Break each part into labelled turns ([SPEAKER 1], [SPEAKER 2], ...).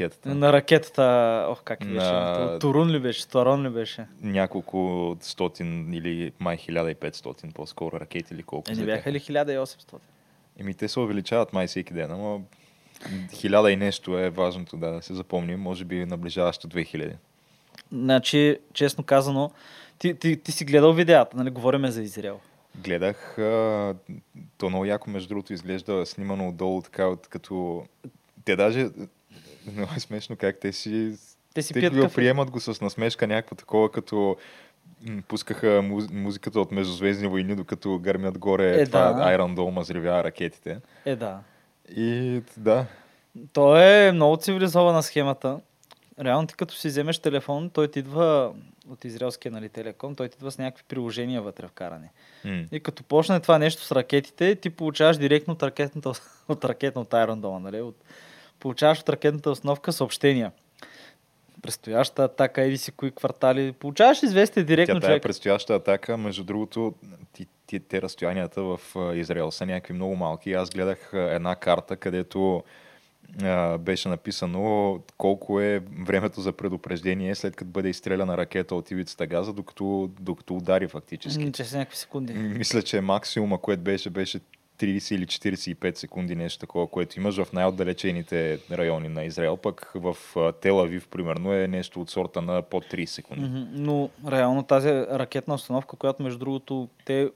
[SPEAKER 1] Ракетата.
[SPEAKER 2] На ракетата, ох как беше, на... Турун ли беше, Тарон ли беше?
[SPEAKER 1] Няколко стотин или май 1500 по-скоро ракети или колко.
[SPEAKER 2] Е, не бяха ли 1800?
[SPEAKER 1] Еми те се увеличават май всеки ден, ама хиляда и нещо е важното да, да се запомни, може би наближаващо 2000.
[SPEAKER 2] Значи, честно казано, ти, ти, ти си гледал видеята, нали? Говориме за Израел.
[SPEAKER 1] Гледах. А, то много яко, между другото, изглежда снимано отдолу, така, като... Те даже много е смешно как те си...
[SPEAKER 2] Те си
[SPEAKER 1] те
[SPEAKER 2] пият
[SPEAKER 1] го приемат го с насмешка, някакво такова, като пускаха муз, музиката от Междузвездни войни, докато гърмят горе
[SPEAKER 2] е,
[SPEAKER 1] това
[SPEAKER 2] да.
[SPEAKER 1] Iron Dome взривява ракетите.
[SPEAKER 2] Е, да.
[SPEAKER 1] И да.
[SPEAKER 2] То е много цивилизована схемата. Реално ти като си вземеш телефон, той ти идва от израелския нали, телеком, той ти идва с някакви приложения вътре вкаране.
[SPEAKER 1] М.
[SPEAKER 2] И като почне това нещо с ракетите, ти получаваш директно от ракетната, от ракетната Iron Dome, нали? От, получаваш от ракетната основка съобщения. Предстояща атака, еди си кои квартали. Получаваш известие директно
[SPEAKER 1] Тя тая предстояща атака, между другото, ти, ти, те разстоянията в Израел са някакви много малки. Аз гледах една карта, където а, беше написано колко е времето за предупреждение след като бъде изстреляна ракета от ивицата газа, докато, докато удари фактически.
[SPEAKER 2] Че са някакви секунди.
[SPEAKER 1] Мисля, че максимума, което беше, беше 30 или 45 секунди, нещо такова, което имаш в най-отдалечените райони на Израел, пък в а, Тел Авив, примерно, е нещо от сорта на под 30 секунди.
[SPEAKER 2] Но реално тази ракетна установка, която между другото те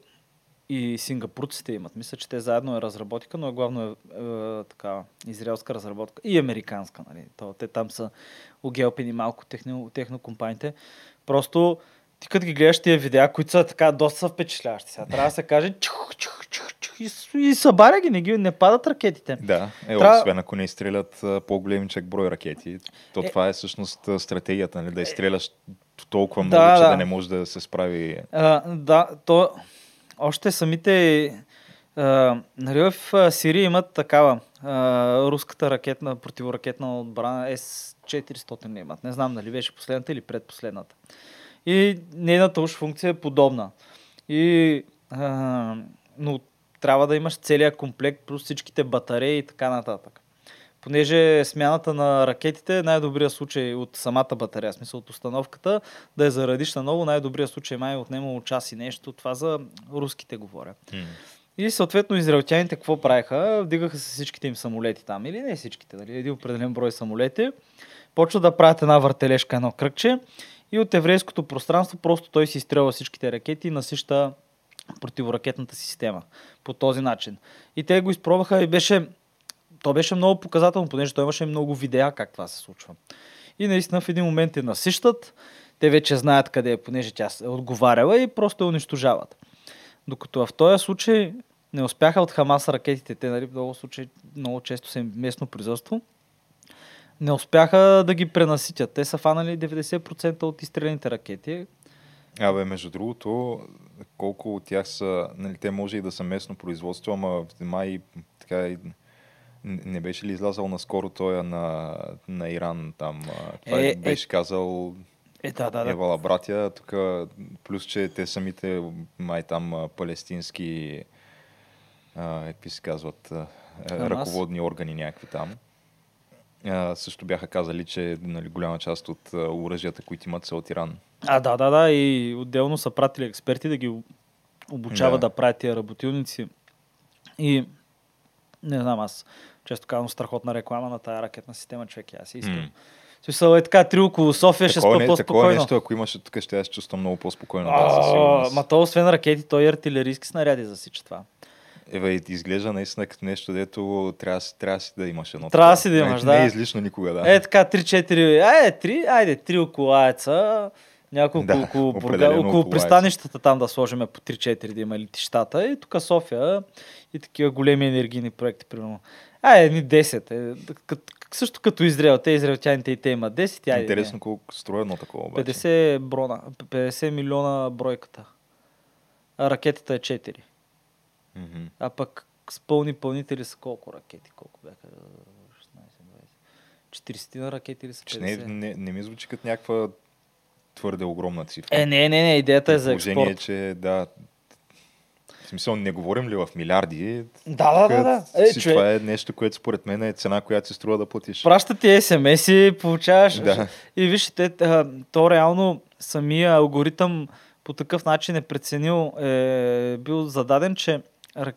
[SPEAKER 2] и сингапурците имат. Мисля, че те заедно я разработиха, но е главно е, е, така, израелска разработка и американска. Нали. То, те там са огелпени малко техно, технокомпаниите. Просто ти като ги гледаш тия видеа, които са така доста впечатляващи. Сега трябва да се каже чух, чух, чух, чух, и, и събаря ги, не, ги, не падат ракетите.
[SPEAKER 1] Да, е,
[SPEAKER 2] Трябва-
[SPEAKER 1] освен ако не изстрелят а, по-големи чак брой ракети. То
[SPEAKER 2] Е.
[SPEAKER 1] това е всъщност стратегията, нали, да изстреляш толкова много,
[SPEAKER 2] Да,
[SPEAKER 1] че
[SPEAKER 2] да.
[SPEAKER 1] да не може да се справи.
[SPEAKER 2] А, да, то още самите а, нали, в Сирия имат такава а, руската ракетна, противоракетна отбрана С-400 не имат. Не знам дали беше последната или предпоследната. И нейната уж функция е подобна. И, а, но трябва да имаш целият комплект, плюс всичките батареи и така нататък. Понеже смяната на ракетите е най-добрият случай от самата батерия, в смисъл от установката, да я зарадиш на ново, най-добрият случай май е отнемало час и нещо. Това за руските говоря. И съответно израелтяните какво правиха? Вдигаха се всичките им самолети там, или не всичките, нали? един определен брой самолети. Почват да правят една въртележка, едно кръгче и от еврейското пространство просто той си изстрелва всичките ракети и насища противоракетната система по този начин. И те го изпробваха и беше, то беше много показателно, понеже той имаше много видеа как това се случва. И наистина в един момент я насищат, те вече знаят къде е, понеже тя е отговаряла и просто я унищожават. Докато в този случай не успяха от Хамас ракетите, те нали, в много случаи много често са местно производство, не успяха да ги пренаситят. Те са фанали 90% от изстрелените ракети.
[SPEAKER 1] Абе, между другото, колко от тях са, нали, те може и да са местно производство, ама май така и не беше ли излязал наскоро той на, на Иран там? Това
[SPEAKER 2] Е,
[SPEAKER 1] е,
[SPEAKER 2] е.
[SPEAKER 1] беше казал
[SPEAKER 2] Е, да, да, да.
[SPEAKER 1] Евала братя, тук плюс, че те самите май там палестински а, какви се казват а, ръководни органи някакви там. А, също бяха казали, че нали, голяма част от оръжията, които имат са от Иран.
[SPEAKER 2] А, да, да, да. И отделно са пратили експерти да ги об- обучават да,
[SPEAKER 1] Да.
[SPEAKER 2] да правят тия работилници. И не знам, аз често казвам страхотна реклама на тая ракетна система, човек. и Аз искам. В смисъл е така, три около София ще
[SPEAKER 1] Такова,
[SPEAKER 2] спа
[SPEAKER 1] не, такова
[SPEAKER 2] по-спокойно.
[SPEAKER 1] нещо, ако имаше тук, ще аз чувствам много по-спокойно. Да,
[SPEAKER 2] А,
[SPEAKER 1] сигурност.
[SPEAKER 2] Ма то освен ракети, той и артилерийски снаряди засича това.
[SPEAKER 1] Еве, изглежда наистина като нещо, дето трябва, да трябва да си да имаш едно.
[SPEAKER 2] Трябва си да имаш,
[SPEAKER 1] не, Не
[SPEAKER 2] да.
[SPEAKER 1] е излишно никога, да.
[SPEAKER 2] Е така, 3-4, айде, 3, айде, 3 около Аеца, няколко
[SPEAKER 1] Да,
[SPEAKER 2] около, Бурга, около
[SPEAKER 1] около
[SPEAKER 2] пристанищата там да сложим по 3-4 да има летищата и тук София и такива големи енергийни проекти, примерно. Айде, едни 10. Е, кът, също като Израел. Те израелтяните и те имат 10. Айде,
[SPEAKER 1] Интересно колко струва едно такова
[SPEAKER 2] не.
[SPEAKER 1] обаче.
[SPEAKER 2] 50, брона, 50 милиона бройката. А ракетата е 4.
[SPEAKER 1] Мгм.
[SPEAKER 2] А пък с пълни пълнители са колко ракети? Колко бяха? 16-20. 40 на ракети ли са?
[SPEAKER 1] Че не,
[SPEAKER 2] 50?
[SPEAKER 1] не, не ми звучи като някаква твърде огромна цифра.
[SPEAKER 2] Е, не, не, не, идеята е за експорт.
[SPEAKER 1] че да. В смисъл, не говорим ли в милиарди?
[SPEAKER 2] Да, да, да, да. Е, човек,
[SPEAKER 1] Това е нещо, което според мен е цена, която се струва да платиш.
[SPEAKER 2] праща ти SMS-и, получаваш.
[SPEAKER 1] Да.
[SPEAKER 2] И вижте, то реално самия алгоритъм по такъв начин е преценил, е бил зададен, че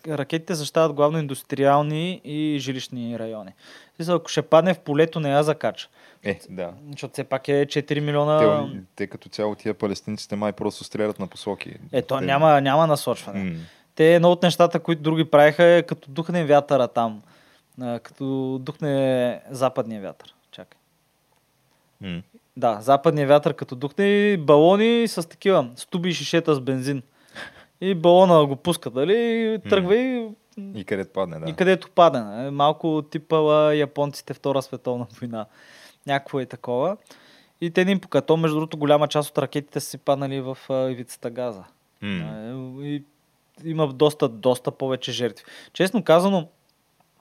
[SPEAKER 2] ракетите защитават главно индустриални и жилищни райони. Смисъл, Ако ще падне в полето, не я закача.
[SPEAKER 1] Е, да.
[SPEAKER 2] Защото все пак е 4 милиона...
[SPEAKER 1] Те, те като цяло тия палестинците май просто стрелят на посоки.
[SPEAKER 2] Е, то
[SPEAKER 1] Те-
[SPEAKER 2] няма, няма насочване.
[SPEAKER 1] М.
[SPEAKER 2] Те едно от нещата, които други правиха е като духне вятъра там. Като духне западния вятър. Чакай.
[SPEAKER 1] М.
[SPEAKER 2] Да, западния вятър като духне и балони с такива стуби и шишета с бензин. И балона го пуска, дали, и тръгва и,
[SPEAKER 1] И където падне, да.
[SPEAKER 2] и където падне. Малко типа японците Втора световна война. Някакво е такова. И те не им пука. То, между другото, голяма част от ракетите са си паднали в ивицата газа. А, И има доста, доста повече жертви. Честно казано,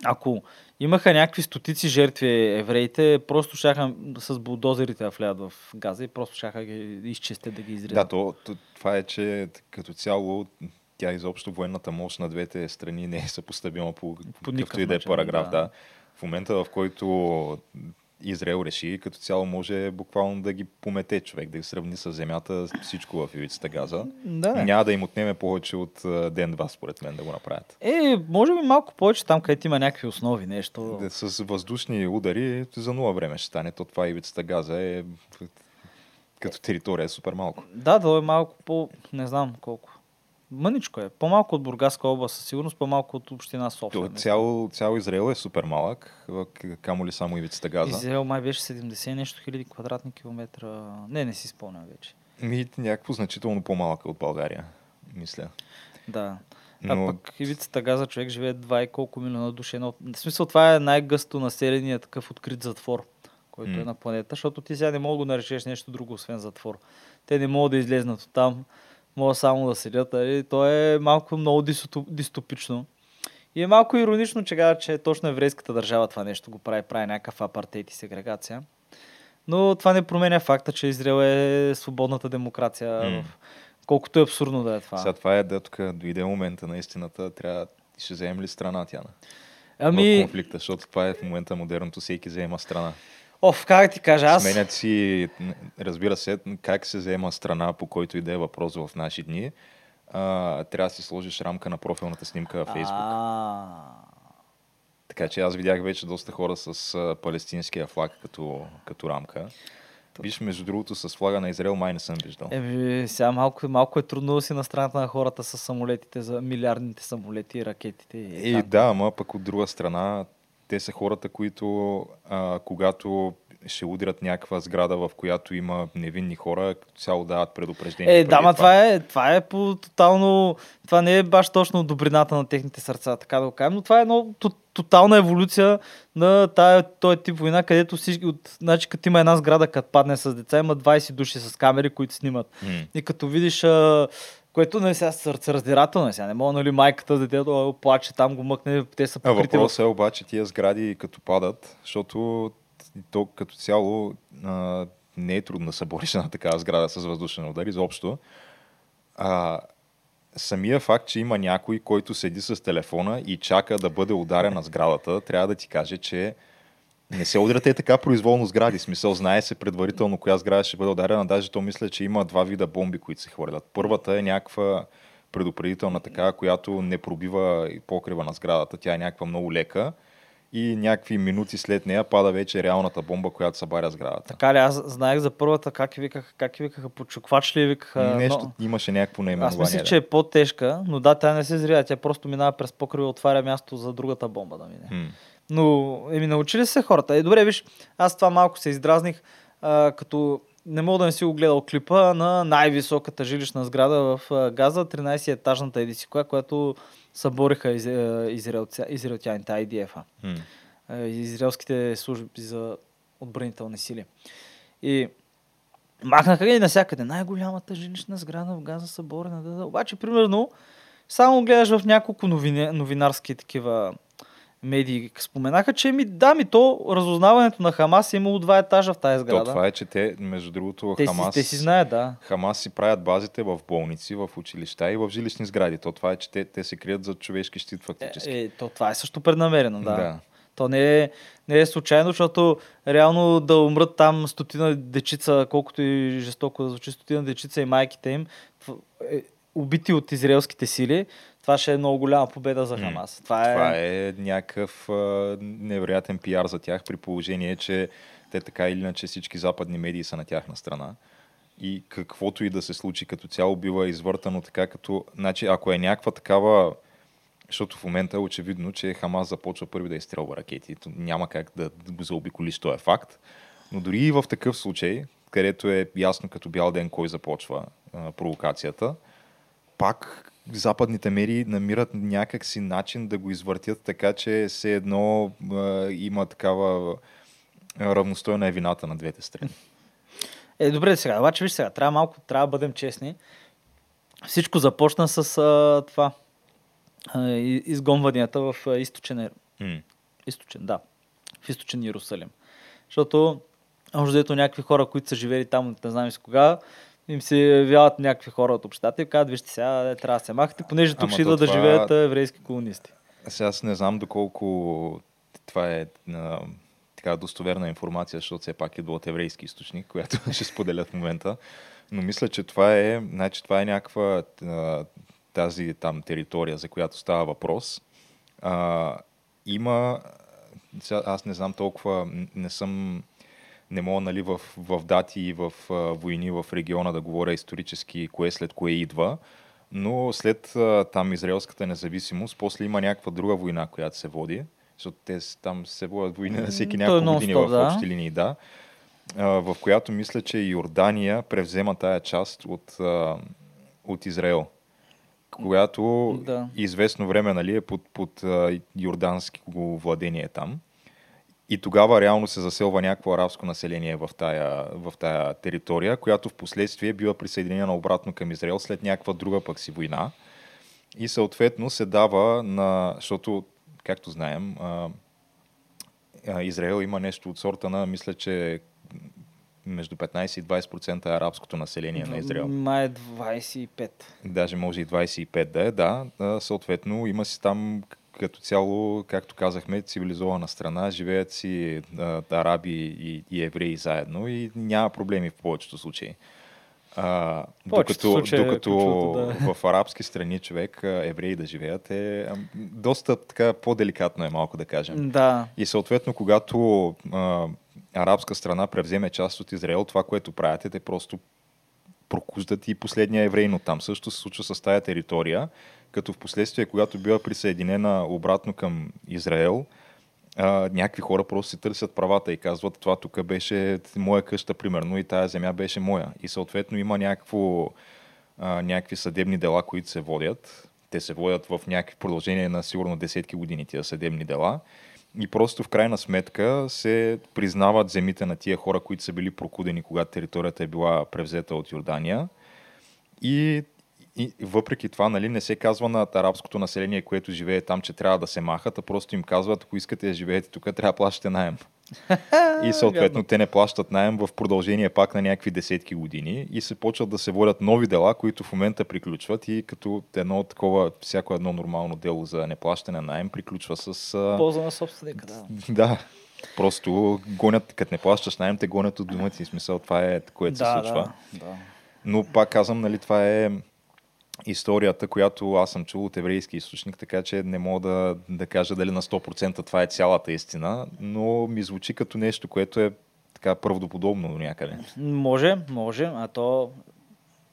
[SPEAKER 2] ако имаха някакви стотици жертви евреите, просто щяха с булдозерите да влядат в Газа и просто щяха ги изчистят да ги изрежат.
[SPEAKER 1] Да, то, то, това е, че като цяло тя изобщо военната мощ на двете страни не е съпоставима по, по какъвто и да е параграф.
[SPEAKER 2] да.
[SPEAKER 1] Да. В момента, в който Израел реши, като цяло може буквално да ги помете човек, да ги сравни с земята, всичко в ивицата Газа.
[SPEAKER 2] да.
[SPEAKER 1] Няма да им отнеме повече от ден-два, според мен, да го направят.
[SPEAKER 2] Е, може би малко повече там, където има някакви основи, нещо.
[SPEAKER 1] Да, С въздушни удари за нула време ще стане. То това ивицата Газа е като територия е супер малко.
[SPEAKER 2] Да, да е малко по... не знам колко. Мъничко е. По-малко от Бургаска област, със сигурност, по-малко от община София.
[SPEAKER 1] То,
[SPEAKER 2] мисля.
[SPEAKER 1] цял, цял Израел е супер малък, камо ли само ивицата Газа.
[SPEAKER 2] Израел май беше 70 и нещо хиляди квадратни километра. Не, не си спомням вече.
[SPEAKER 1] Ми, някакво значително по-малък от България, мисля.
[SPEAKER 2] Да.
[SPEAKER 1] Но
[SPEAKER 2] А пък ивицата Газа човек живее 2 и колко милиона души. Едно... В смисъл това е най-гъсто населения такъв открит затвор, който
[SPEAKER 1] М.
[SPEAKER 2] е на планета, защото ти сега не мога да наречеш нещо друго, освен затвор. Те не могат да излезнат от там, могат само да седят. Нали? То е малко много дисто- дистопично. И е малко иронично, че, казва, че точно еврейската държава това нещо го прави, прави някакъв апартейт и сегрегация. Но това не променя факта, че Израел е свободната демокрация. В... Колкото е абсурдно да е това.
[SPEAKER 1] сега това е да тук дойде момента на истината, трябва ще вземем ли страна тя на в
[SPEAKER 2] Ами,
[SPEAKER 1] конфликта, защото това е в момента модерното, всеки взема страна.
[SPEAKER 2] Оф, как ти кажа, аз...
[SPEAKER 1] Сменят си, разбира се, как се взема страна, по който и да е въпрос в наши дни. А, трябва да си сложиш рамка на профилната снимка във Фейсбук.
[SPEAKER 2] А,
[SPEAKER 1] Така че аз видях вече доста хора с а, палестинския флаг като, като рамка. Виж, между другото, с флага на Израел май не съм виждал.
[SPEAKER 2] Еми, сега малко, малко е трудно да си на страната на хората с самолетите, за милиардните самолети и ракетите.
[SPEAKER 1] И
[SPEAKER 2] танковете.
[SPEAKER 1] да, ама пък от друга страна, те са хората, които а, когато ще удрят някаква сграда, в която има невинни хора, като цяло дават предупреждение.
[SPEAKER 2] Е, да, ма това е, това е по тотално... Това не е баш точно добрината на техните сърца, така да го кажем, но това е едно то- тотална еволюция на тая, този тип война, където всички... От, значи, като има една сграда, като падне с деца, има 20 души с камери, които снимат.
[SPEAKER 1] М.
[SPEAKER 2] И като видиш, а, което не е сега сърцераздирателно, е сега не мога, нали, майката, детето а, плаче, там го мъкне, те са
[SPEAKER 1] А
[SPEAKER 2] покрити в
[SPEAKER 1] въпросът е обаче тия сгради като падат, защото то като цяло а, не е трудно да събориш една такава сграда с въздушен удар изобщо. А, самия факт, че има някой, който седи с телефона и чака да бъде ударен на сградата, трябва да ти каже, че не се удрят е така произволно сгради. Смисъл, знае се предварително коя сграда ще бъде ударена. Даже то мисля, че има два вида бомби, които се хвърлят. Първата е някаква предупредителна така, която не пробива и покрива на сградата. Тя е някаква много лека. и някакви минути след нея пада вече реалната бомба, която събаря сградата.
[SPEAKER 2] Така ли, аз знаех за първата, как викаха, как викаха, почуквач ли викаха?
[SPEAKER 1] Нещо,
[SPEAKER 2] но...
[SPEAKER 1] имаше някакво наименование.
[SPEAKER 2] Аз мислих, че е по-тежка, но да, тя не се зря, тя просто минава през покрива и отваря място за другата бомба да мине.
[SPEAKER 1] Хм.
[SPEAKER 2] Но, еми, научили се хората. Е, добре, виж, аз това малко се издразних, а, като не мога да не си го гледал клипа на най-високата жилищна сграда в Газа, 13-етажната едиси, коя, която събориха из, а, израелця, израелтяните, IDF-а, а, израелските служби за отбранителни сили. И махнаха ги навсякъде. Най-голямата жилищна сграда в Газа съборена. Да, да. Обаче, примерно, само гледаш в няколко новини, новинарски такива медии споменаха, че ми, да, ми то разузнаването на Хамас е имало два етажа в тази
[SPEAKER 1] То,
[SPEAKER 2] сграда.
[SPEAKER 1] това е, че те, между другото,
[SPEAKER 2] те,
[SPEAKER 1] Хамас,
[SPEAKER 2] си, те си знаят, да.
[SPEAKER 1] Хамас си правят базите в болници, в училища и в жилищни сгради. То това е, че те, те се крият за човешки щит
[SPEAKER 2] Е,
[SPEAKER 1] фактически.
[SPEAKER 2] е, то, това е също преднамерено, да.
[SPEAKER 1] Да.
[SPEAKER 2] То не е, не е случайно, защото реално да умрат там стотина дечица, колкото и жестоко да звучи, стотина дечица и майките им, е, убити от израелските сили, това ще е много голяма победа за. Хамас. Това е,
[SPEAKER 1] Това е някакъв а, невероятен пиар за тях, при положение, че те така или иначе всички западни медии са на тяхна страна. И каквото и да се случи като цяло бива извъртано така, като... Значи, ако е някаква такава... Защото в момента е очевидно, че Хамас започва първи да изстрелва ракети. Няма как да го заобиколиш, то е факт. Но дори и в такъв случай, където е ясно като бял ден кой започва а, провокацията, пак западните медии намират някакси начин да го извъртят така, че все едно а, има такава равностойна е вината на двете страни.
[SPEAKER 2] Е, добре сега, обаче виж сега, трябва малко, трябва да бъдем честни. Всичко започна с а, това. А, изгонванията в а, източен,
[SPEAKER 1] М.
[SPEAKER 2] източен, да, в източен Иерусалим. Защото, дето някакви хора, които са живели там, не знам си кога, им се явяват някакви хора от общата и казват, вижте сега, е, трябва да се махате, понеже тук
[SPEAKER 1] Ама
[SPEAKER 2] ще идват да
[SPEAKER 1] това-
[SPEAKER 2] живеят а, еврейски колонисти.
[SPEAKER 1] Сега аз не знам доколко това е а, така достоверна информация, защото все пак идва от еврейски източник, която ще споделя в момента. Но мисля, че това е, значи, това е някаква а, тази там територия, за която става въпрос. А, има, сега, аз не знам толкова, не съм, не мога нали, в, в дати и в а, войни в региона да говоря исторически кое след кое идва, но след а, там израелската независимост, после има някаква друга война, която се води, защото те там се водят войни на всеки
[SPEAKER 2] то е
[SPEAKER 1] няколко години в
[SPEAKER 2] да.
[SPEAKER 1] общи линии, да, а, в която мисля, че Йордания превзема тая част от, а, от Израел която
[SPEAKER 2] Да.
[SPEAKER 1] известно време нали, е под, под а, йорданско владение там. И тогава реално се заселва някакво арабско население в тая, в тая територия, която в последствие бива присъединена обратно към Израел след някаква друга пък си война. И съответно се дава на... Защото, както знаем, Израел има нещо от сорта на, мисля, че между 15 и 20% е арабското население на Израел.
[SPEAKER 2] Май е 25.
[SPEAKER 1] Даже може и 25 да е, да. Съответно, има си там като цяло, както казахме, цивилизована страна, живеят си а, араби и, и евреи заедно и няма проблеми в повечето случаи. А, докато
[SPEAKER 2] случаи е
[SPEAKER 1] докато
[SPEAKER 2] да.
[SPEAKER 1] в арабски страни човек, евреи да живеят е доста така по-деликатно е малко да кажем.
[SPEAKER 2] Да.
[SPEAKER 1] И съответно, когато а, арабска страна превземе част от Израел, това, което правят е, те просто прокуждат и последния еврей, но там също се случва с тая територия, като в последствие, когато бива присъединена обратно към Израел, а, някакви хора просто си търсят правата и казват, това тук беше моя къща, примерно, и тая земя беше моя. И съответно има някакво, а, някакви съдебни дела, които се водят. Те се водят в някакви продължения на сигурно десетки години тия съдебни дела. И просто в крайна сметка се признават земите на тия хора, които са били прокудени, когато територията е била превзета от Йордания. И, и въпреки това, нали, не се казва на арабското население, което живее там, че трябва да се махат, а просто им казват, ако искате да живеете тук, трябва да плащате найем. И съответно те не плащат найем в продължение пак на някакви десетки години и се почват да се водят нови дела, които в момента приключват и като едно такова, всяко едно нормално дело за неплащане на найем приключва с...
[SPEAKER 2] Полза на собственика, да.
[SPEAKER 1] Да, просто гонят, като не плащаш найем, те гонят от дома ти. В Смисъл, това е което се
[SPEAKER 2] да,
[SPEAKER 1] случва.
[SPEAKER 2] да, да.
[SPEAKER 1] Но пак казвам, нали, това е историята, която аз съм чул от еврейски източник, така че не мога да, да кажа дали на 100% това е цялата истина, но ми звучи като нещо, което е така правдоподобно до някъде.
[SPEAKER 2] Може, може, а то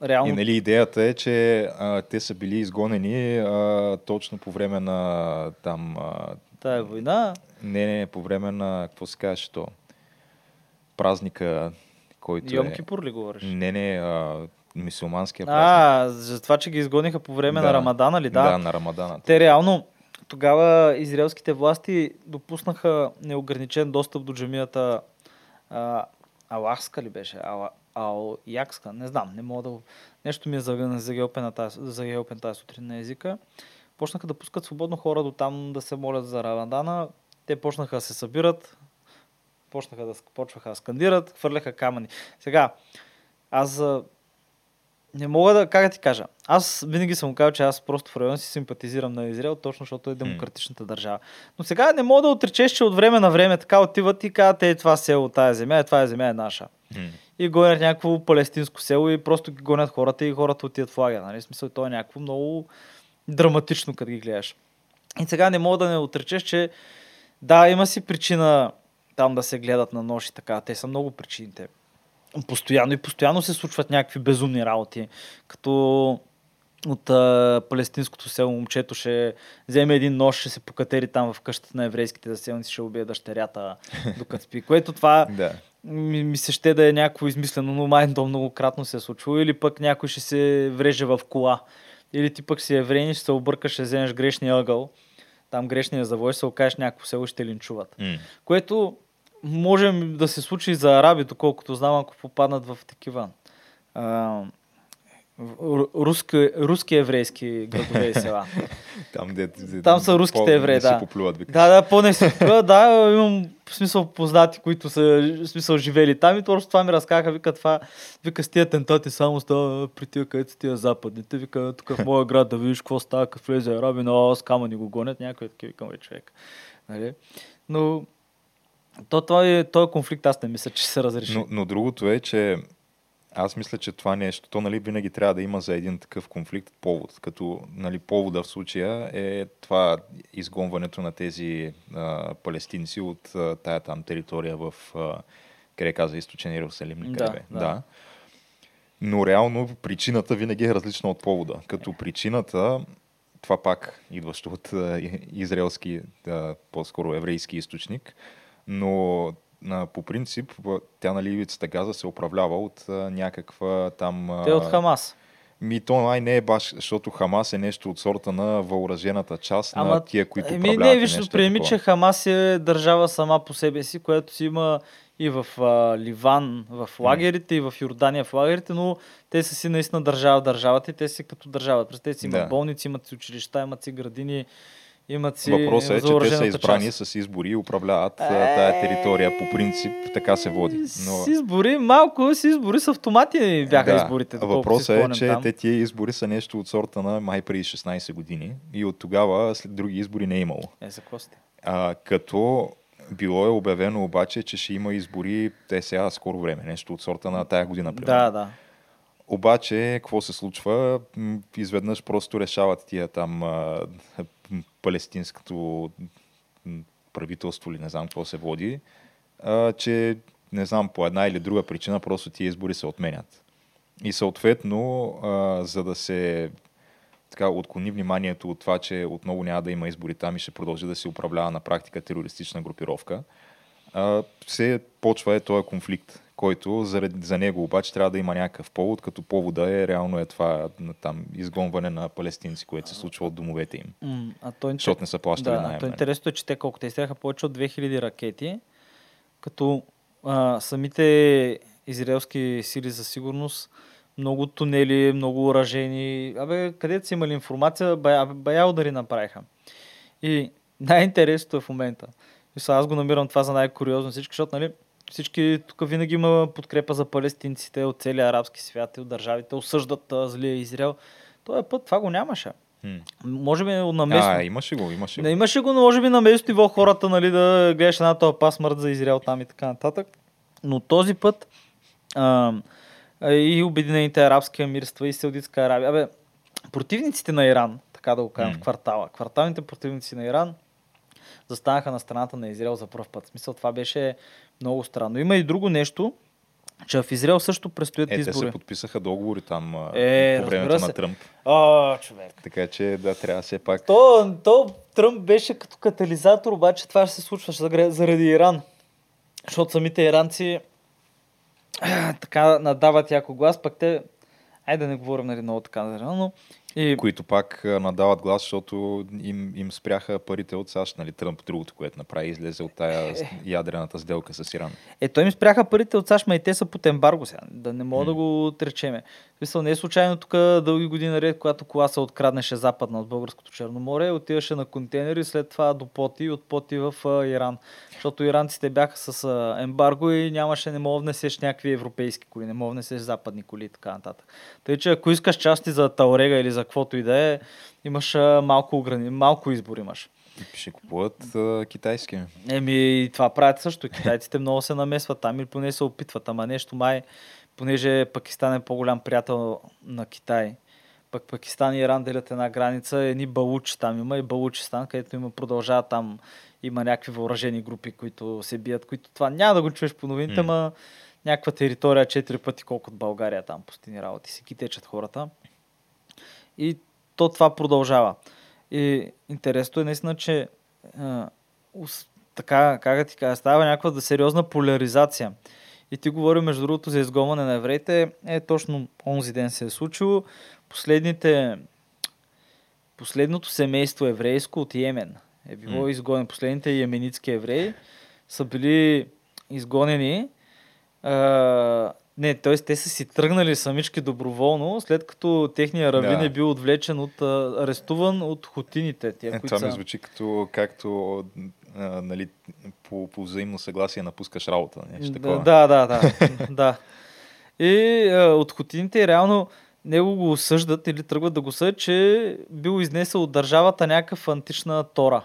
[SPEAKER 2] реално...
[SPEAKER 1] И нали, идеята е, че а, те са били изгонени а, точно по време на там... А,
[SPEAKER 2] Тая война...
[SPEAKER 1] Не, не, по време на... Какво се казваше то? Празника, който
[SPEAKER 2] Йом
[SPEAKER 1] е...
[SPEAKER 2] Кипур ли говориш?
[SPEAKER 1] Не, не, а, мисулманския празник.
[SPEAKER 2] А, за това, че ги изгониха по време
[SPEAKER 1] Да.
[SPEAKER 2] на Рамадана ли? Да.
[SPEAKER 1] да, на Рамадана.
[SPEAKER 2] Те реално тогава израелските власти допуснаха неограничен достъп до джамията а, Алахска ли беше? Ала, Ал-Якска? Не знам, не мога да... Нещо ми е за- загелпен тази, загелпен тази сутрин на езика. Почнаха да пускат свободно хора до там да се молят за Рамадана. Те почнаха да се събират, почнаха да, почваха да скандират, хвърляха камъни. Сега, аз не мога да, как да ти кажа. Аз винаги съм казал, че аз просто в района си симпатизирам на Израел, точно защото е демократичната държава. Но сега не мога да отречеш, че от време на време така отиват и казват, е, това село, тая земя, е, това е земя е наша.
[SPEAKER 1] М.
[SPEAKER 2] И гонят някакво палестинско село и просто ги гонят хората и хората отиват в лагер. Нали? В смисъл, то е някакво много драматично, като ги гледаш. И сега не мога да не отречеш, че да, има си причина там да се гледат на нож и така. Те са много причините. Постоянно и постоянно се случват някакви безумни работи. Като от а, палестинското село момчето ще вземе един нож, ще се покатери там в къщата на еврейските заселници, ще убие дъщерята, докато спи. Което това
[SPEAKER 1] Да.
[SPEAKER 2] ми, ми се ще да е някакво измислено, но май то многократно се е случвало. Или пък някой ще се вреже в кола. Или ти пък си еврейни, ще се объркаш, ще вземеш грешния ъгъл. Там грешния завой, ще се окажеш някакво село ще линчуват.
[SPEAKER 1] М.
[SPEAKER 2] Което може да се случи за араби, доколкото знам, ако попаднат в такива а, ру- руски, руски еврейски градове и села.
[SPEAKER 1] Там, де, де,
[SPEAKER 2] Там са руските
[SPEAKER 1] по-
[SPEAKER 2] евреи, да.
[SPEAKER 1] поплюват.
[SPEAKER 2] Да, да, по-не. Да, да, имам в смисъл познати, които са в смисъл живели там и точно това ми разказаха, вика това, вика с тия тентати само става при тия, където са тия западните, вика тук в моя град да видиш какво става, като влезе араби, но с камъни го гонят, някой такива, викам, бе, човек. Нали? Но то, този, този конфликт аз не мисля, че се разреши.
[SPEAKER 1] Но, но другото е, че аз мисля, че това нещо, то нали, винаги трябва да има за един такъв конфликт повод. Като нали, повода в случая е това изгонването на тези а, палестинци от а, тая там територия в, а, къде каза, източен Иерусалим. ли,
[SPEAKER 2] Да,
[SPEAKER 1] къде бе?
[SPEAKER 2] да.
[SPEAKER 1] да. Но реално причината винаги е различна от повода. Като причината, това пак идващо от а, израелски, а, по-скоро еврейски източник, но по принцип тя нали ивицата Газа се управлява от някаква там...
[SPEAKER 2] Те от Хамас.
[SPEAKER 1] Ми то май не е баш, защото Хамас е нещо от сорта на въоръжената част на
[SPEAKER 2] Ама,
[SPEAKER 1] тия, които
[SPEAKER 2] Еми,
[SPEAKER 1] управляват.
[SPEAKER 2] не,
[SPEAKER 1] и
[SPEAKER 2] виж, приеми, че Хамас е държава сама по себе си, която си има и в а, Ливан в лагерите, и в Йордания в лагерите, но те са си наистина държава в държавата и те си като държава. Представете си, имат
[SPEAKER 1] Да.
[SPEAKER 2] болници, имат си училища, имат си градини, имат си
[SPEAKER 1] Въпросът е, че те са избрани
[SPEAKER 2] част.
[SPEAKER 1] с избори и управляват а, тая територия. По принцип така се води. Но...
[SPEAKER 2] С избори, малко с избори с автомати бяха
[SPEAKER 1] да.
[SPEAKER 2] изборите.
[SPEAKER 1] Въпросът е, че
[SPEAKER 2] там.
[SPEAKER 1] те тия избори са нещо от сорта на май преди 16 години и от тогава след други избори не е имало.
[SPEAKER 2] Е, за какво сте?
[SPEAKER 1] А, като било е обявено обаче, че ще има избори те сега скоро време, нещо от сорта на тая година. примерно.
[SPEAKER 2] Да, да.
[SPEAKER 1] Обаче, какво се случва? Изведнъж просто решават тия там палестинското правителство или не знам какво се води, че не знам, по една или друга причина просто тия избори се отменят. И съответно, за да се така, отклони вниманието от това, че отново няма да има избори там и ще продължи да се управлява на практика терористична групировка, а, се почва е този конфликт, който заради, за него обаче трябва да има някакъв повод, като повода е реално е това там изгонване на палестинци, което се случва от домовете им.
[SPEAKER 2] А то
[SPEAKER 1] Защото не са плащали
[SPEAKER 2] да, то
[SPEAKER 1] нали?
[SPEAKER 2] интересното е, че те колко те изстреляха повече от 2000 ракети, като а, самите израелски сили за сигурност много тунели, много уражени. Абе, където са имали информация, бая, бая удари направиха. И най-интересното е в момента. Мисля, аз го намирам това за най-куриозно всички, защото нали, всички тук винаги има подкрепа за палестинците от целия арабски свят и от държавите, осъждат а, злия Израел. Този път това го нямаше.
[SPEAKER 1] М.
[SPEAKER 2] Може би на местно.
[SPEAKER 1] А, имаше го, имаше го.
[SPEAKER 2] Не имаше го, но може би на местно ниво хората, нали, да гледаш една този пас смърт за Израел там и така нататък. Но този път а, и Обединените арабски емирства и Саудитска Арабия. Абе, противниците на Иран, така да го кажем, в квартала, кварталните противници на Иран застанаха на страната на Израел за първ път. В смисъл, това беше много странно. Има и друго нещо, че в Израел също предстоят
[SPEAKER 1] Е, те
[SPEAKER 2] избори.
[SPEAKER 1] се подписаха договори там
[SPEAKER 2] Е,
[SPEAKER 1] по времето
[SPEAKER 2] разбира
[SPEAKER 1] на
[SPEAKER 2] се.
[SPEAKER 1] Тръмп.
[SPEAKER 2] О, човек.
[SPEAKER 1] Така че да, трябва все пак.
[SPEAKER 2] То, то Тръмп беше като катализатор, обаче това ще се случва заради- Иран. Защото самите иранци така надават яко глас, пък те... Айде да не говорим нали, много така но... И...
[SPEAKER 1] които пак надават глас, защото им, им спряха парите от САЩ, нали, Тръмп, другото, което направи, излезе от тая с- ядрената сделка с Иран.
[SPEAKER 2] Е, той им спряха парите от САЩ, ма и те са под ембарго сега. Да не мога да
[SPEAKER 1] М.
[SPEAKER 2] го отречеме. В Смисъл, не е случайно тук дълги години наред, когато кола се откраднеше западна от българското Черноморие, отиваше на контейнери, след това до поти от поти в Иран. Защото иранците бяха с а, ембарго и нямаше, не мога да внесеш някакви европейски коли, не мога да внесеш западни коли и така нататък. Тъй, че ако искаш части за Таурега или за каквото и да е, имаш а, малко, ограни... малко избор имаш.
[SPEAKER 1] И ще купуват а, китайски.
[SPEAKER 2] Еми, и това правят също. Китайците много се намесват там или поне се опитват. Ама нещо май, понеже Пакистан е по-голям приятел на Китай. Пък Пакистан и Иран делят една граница, едни балучи там има и Балучистан, където има продължава там, има някакви въоръжени групи, които се бият, които това няма да го чуеш по новините,
[SPEAKER 1] М.
[SPEAKER 2] ма някаква територия четири пъти колко от България там пустини работи си китечат хората. И то това продължава. И интересно е наистина, че а, така, как да ти кажа, става някаква да сериозна поляризация. И ти говори, между другото, за изгонване на евреите. Е, точно онзи ден се е случило. Последните, последното семейство еврейско от Йемен е било
[SPEAKER 1] М.
[SPEAKER 2] изгонено. Последните йеменитски евреи са били изгонени. А, не, т.е. те са си тръгнали самички доброволно, след като техния равин
[SPEAKER 1] Да.
[SPEAKER 2] е бил отвлечен от, арестуван от хотините. Тия,
[SPEAKER 1] Е,
[SPEAKER 2] които
[SPEAKER 1] това ми
[SPEAKER 2] са...
[SPEAKER 1] звучи като, както а, нали, по, по взаимно съгласие напускаш работа. Нещо
[SPEAKER 2] Да,
[SPEAKER 1] такова.
[SPEAKER 2] да, да, да, да. И а, от хотините реално него го осъждат или тръгват да го съдят, че бил изнесъл от държавата някакъв антична тора.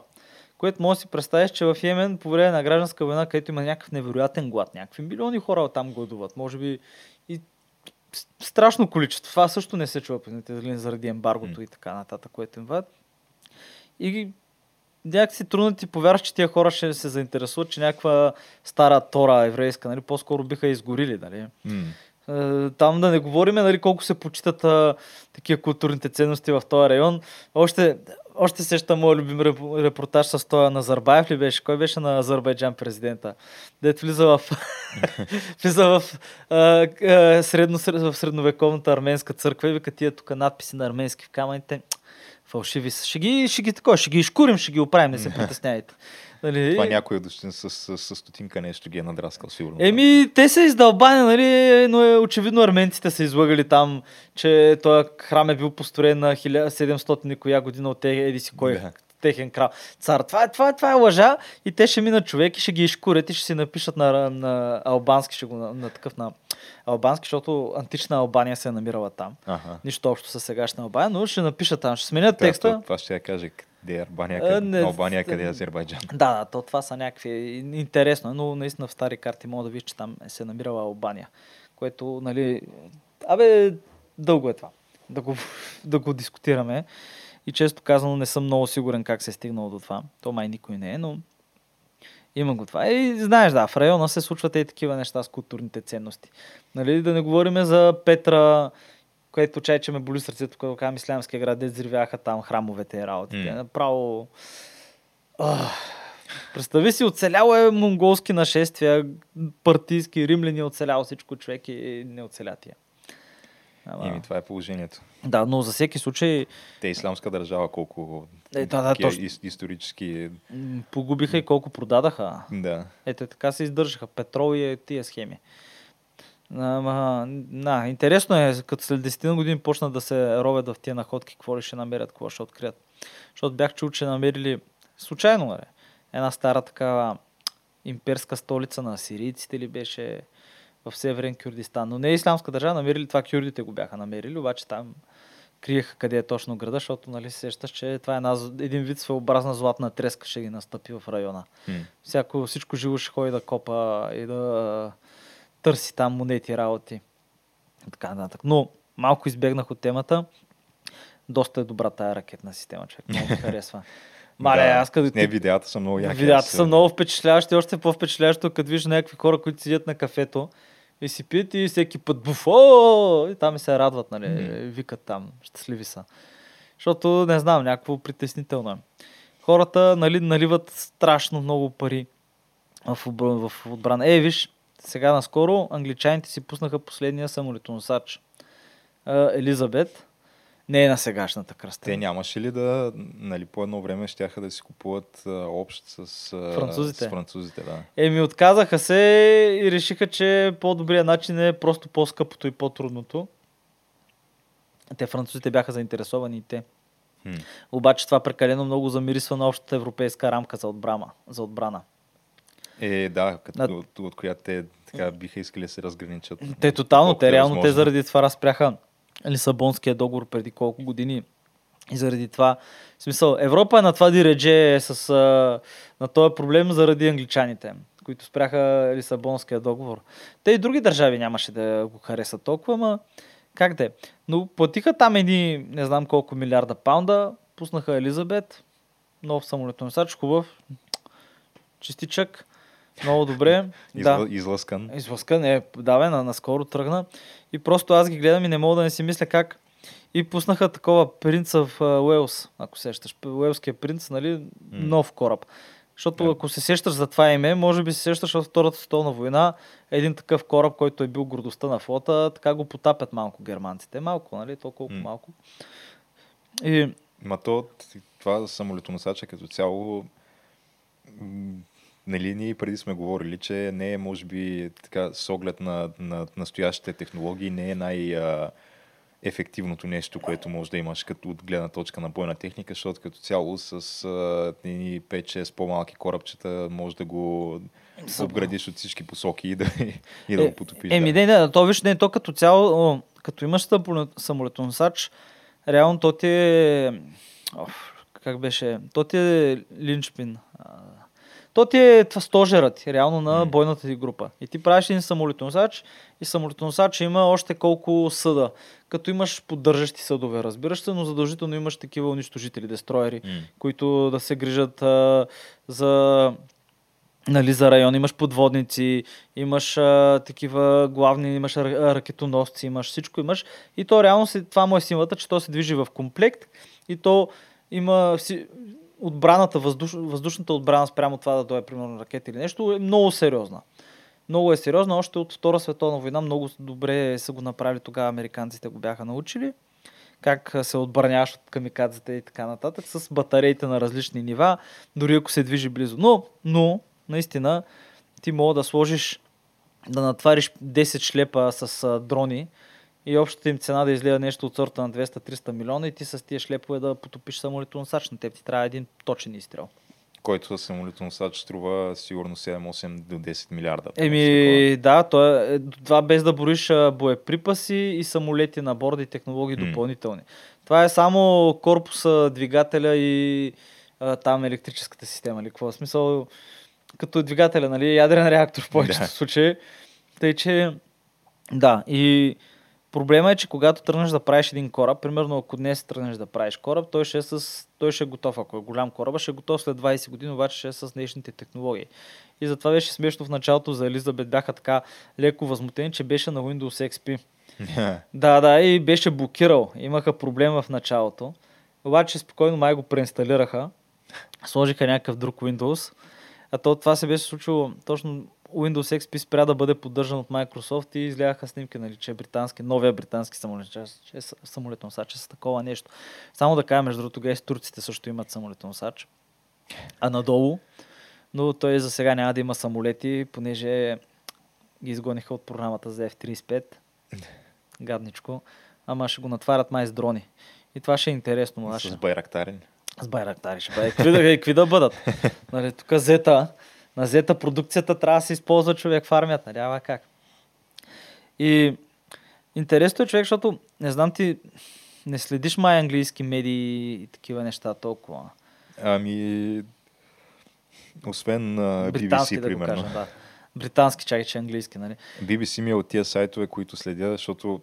[SPEAKER 2] Което може да си представиш, че в Йемен по време на гражданска война, където има някакъв невероятен глад, някакви милиони хора там гладуват, може би и страшно количество. Това също не се чува дали заради ембаргото
[SPEAKER 1] М.
[SPEAKER 2] и така нататък, което им вадят. И някакси трудно ти повярваш, че тия хора ще се заинтересуват, че някаква стара тора еврейска, нали, по-скоро биха изгорили, нали.
[SPEAKER 1] М.
[SPEAKER 2] Е, Там да не говорим нали, колко се почитат а, такива културните ценности в този район. Още, още сеща моят любим реп- репортаж с този Назарбаев ли беше? Кой беше на Азербайджан президента? Дет влиза в, влиза в, а, а, средно, сред- в средновековната арменска църква и вика тия тук надписи на арменски в камъните. Фалшиви са. Ще ги, ще ги, такова, ще ги изкурим, ще ги оправим, не се притесняйте. Нали?
[SPEAKER 1] Това някой с, с, с, с стотинка нещо ги е надраскал, сигурно.
[SPEAKER 2] Еми, те са издълбани, нали, но е, очевидно арменците са излагали там, че този храм е бил построен на 1700 и коя година от те, еди си кой
[SPEAKER 1] Да.
[SPEAKER 2] техен крал. Цар. Това е, това, е, това е лъжа и те ще минат човек и ще ги изкурят и ще си напишат на, на албански, ще го на, на такъв на албански, защото антична Албания се е намирала там.
[SPEAKER 1] Ага.
[SPEAKER 2] Нищо общо с сегашна Албания, но ще напишат там, ще сменят
[SPEAKER 1] Да,
[SPEAKER 2] текста.
[SPEAKER 1] то- Това ще я каже къде е Албания,
[SPEAKER 2] А,
[SPEAKER 1] къде,
[SPEAKER 2] не,
[SPEAKER 1] Албания, къде е Азербайджан.
[SPEAKER 2] Да, да, то това са някакви... Интересно, е, но наистина в стари карти мога да видиш, че там се е намирала Албания. Което, нали... Абе, дълго е това. Да го, да го дискутираме. И често казано не съм много сигурен как се е стигнало до това. То май никой не е, но има го това. И знаеш, да, в района се случват и такива неща с културните ценности. Нали, да не говорим за Петра, което чай, че ме боли сърцето, когато казвам Ислямския град, де взривяха там храмовете и работите.
[SPEAKER 1] М.
[SPEAKER 2] Направо... Ах, Представи си, оцеляло е монголски нашествия, партийски, римляни, оцеляло всичко човек и не оцеля тия. Ама...
[SPEAKER 1] Ими, това е положението.
[SPEAKER 2] Да, но за всеки случай
[SPEAKER 1] Те исламска държава колко
[SPEAKER 2] Е, да, да, точно.
[SPEAKER 1] ис- исторически...
[SPEAKER 2] м, погубиха и колко продадаха.
[SPEAKER 1] Да.
[SPEAKER 2] Ето е, така се издържаха. Петрол и тия схеми. Ама, на, интересно е, като след 10 години почнат да се ровят в тия находки, какво ли ще намерят, какво ще открият. Защото бях чул, че намерили, случайно, нали, една стара такава имперска столица на сирийците ли беше в Северен Кюрдистан. Но не е исламска държава, намерили това, кюрдите го бяха намерили, обаче там криеха къде е точно града, защото нали, се сещаш, че това е една, един вид своеобразна златна треска ще ги настъпи в района. Всяко, всичко живо ще ходи да копа и да търси там монети, работи. Така нататък. Но малко избегнах от темата. Доста е добра тая ракетна система, човек. Много ми харесва. Мале, аз като
[SPEAKER 1] Не, видеята са много яки.
[SPEAKER 2] Видеята са много впечатляващи, още по-впечатляващо, като виждаш някакви хора, които седят на кафето и си пият и всеки път буфо, и там и се радват, нали,
[SPEAKER 1] Мгм.
[SPEAKER 2] викат там, щастливи са. Защото, не знам, някакво притеснително е. Хората нали, наливат страшно много пари в, в отбрана. Е, виж, сега наскоро англичаните си пуснаха последния самолетоносач. Елизабет. Не е на сегашната кръста.
[SPEAKER 1] Те нямаше ли да, нали, по едно време щяха да си купуват а, общ с, а,
[SPEAKER 2] Французите.
[SPEAKER 1] с французите, да.
[SPEAKER 2] Еми, отказаха се и решиха, че по-добрият начин е просто по-скъпото и по-трудното. Те французите бяха заинтересовани и те.
[SPEAKER 1] Хм.
[SPEAKER 2] Обаче това прекалено много замирисва на общата европейска рамка за отбрана. За отбрана.
[SPEAKER 1] Е, да, като,
[SPEAKER 2] На-
[SPEAKER 1] от, от която те така биха искали да се разграничат.
[SPEAKER 2] Те тотално, те
[SPEAKER 1] е
[SPEAKER 2] реално, те
[SPEAKER 1] възможно.
[SPEAKER 2] заради това разпряха Лисабонския договор преди колко години. И заради това, в смисъл, Европа е на това диредже с, а, на този проблем заради англичаните, които спряха Лисабонския договор. Те и други държави нямаше да го харесат толкова, ама как да е. Но платиха там едни, не знам колко милиарда паунда, пуснаха Елизабет, нов самолетоносач, хубав, чистичък, много добре.
[SPEAKER 1] Изла, Излъскан.
[SPEAKER 2] Излъска, не, да, бе, на, наскоро тръгна. И просто аз ги гледам и не мога да не си мисля как. И пуснаха такова принца в Уелс, ако сещаш. Уелския принц, нали, нов кораб. Защото
[SPEAKER 1] Да.
[SPEAKER 2] ако се сещаш за това име, може би се сещаш от Втората световна война, един такъв кораб, който е бил гордостта на флота, така го потапят малко германците. Малко, нали, толкова
[SPEAKER 1] М.
[SPEAKER 2] малко. И
[SPEAKER 1] Ма то, това самолетоносача като цяло, нали, ние преди сме говорили, че не е, може би, така, с оглед на, на настоящите технологии, не е най- а, ефективното нещо, което може да имаш като от гледна точка на бойна техника, защото като цяло с а, едни 5-6 по-малки корабчета може да го обградиш от всички посоки и да, и да
[SPEAKER 2] Е,
[SPEAKER 1] го потопиш.
[SPEAKER 2] Еми,
[SPEAKER 1] да.
[SPEAKER 2] не, не, то виж, не, то като цяло, като имаш самолет- самолетоносач, реално то ти е... Оф, как беше? То ти е линчпин. То ти е това стожерът ти, реално на бойната ти група. И ти правиш един самолетоносач и самолетоносач има още колко съда. Като имаш поддържащи съдове, разбираш се, но задължително имаш такива унищожители, дестроери
[SPEAKER 1] М.
[SPEAKER 2] които да се грижат а, за, нали, за район. Имаш подводници, имаш а, такива главни, имаш ра- ракетоносци, имаш всичко имаш. И то реално си, това му е силата, че то се движи в комплект и то има отбраната, въздуш, въздушната отбрана спрямо това да дойде, примерно, ракета или нещо, е много сериозна. Много е сериозна. Още от Втора световна война много добре са го направили тогава. Американците го бяха научили как се отбраняваш от камикадзите и така нататък, с батареите на различни нива, дори ако се движи близо. Но, но, наистина, ти мога да сложиш, да натвариш 10 шлепа с дрони и общата им цена да излезе нещо от сорта на 200-300 милиона и ти с тия шлепове да потопиш самолетоносач на теб. Ти трябва един точен изстрел.
[SPEAKER 1] Който самолетоносач струва сигурно 7-8 до 10 милиарда.
[SPEAKER 2] Еми, да, то е, това без да броиш а, боеприпаси и самолети на борда и технологии допълнителни. Това е само корпуса, двигателя и а, там електрическата система. Или какво? Смисъл, като двигателя, нали, ядрен реактор в повечето
[SPEAKER 1] Да.
[SPEAKER 2] случаи. Тъй, че да, и проблема е, че когато тръгнеш да правиш един кораб, примерно ако днес тръгнеш да правиш кораб, той ще е, с, той ще е готов, ако е голям кораб, ще е готов след 20 години, обаче ще е с днешните технологии. И затова беше смешно в началото за Елизабет бяха така леко възмутени, че беше на Windows XP. Да, да, и беше блокирал. Имаха проблем в началото. Обаче спокойно май го преинсталираха. Сложиха някакъв друг Windows. А то това се беше случило точно Windows XP спря да бъде поддържан от Microsoft и изляха снимки, нали, че е британски, новия британски самолетоносач, че е с- самолетоносач е с такова нещо. Само да кажа, между другото, гейс, турците също имат самолетоносач. А надолу, но той за сега няма да има самолети, понеже ги изгониха от програмата за F-35. Гадничко. Ама ще го натварят май с дрони. И това ще е интересно. ма, ще-
[SPEAKER 1] С байрактарен.
[SPEAKER 2] с байрактари ще бъде. Какви да, какви да бъдат? Нали, тук зета, на зета продукцията трябва да се използва човек в армията. Няма как. И интересно е човек, защото не знам ти, не следиш май английски медии и такива неща толкова.
[SPEAKER 1] Ами, освен
[SPEAKER 2] Британски
[SPEAKER 1] BBC,
[SPEAKER 2] да
[SPEAKER 1] примерно.
[SPEAKER 2] кажем, да. Британски, чакай, че е английски, нали?
[SPEAKER 1] BBC ми е от тия сайтове, които следя, защото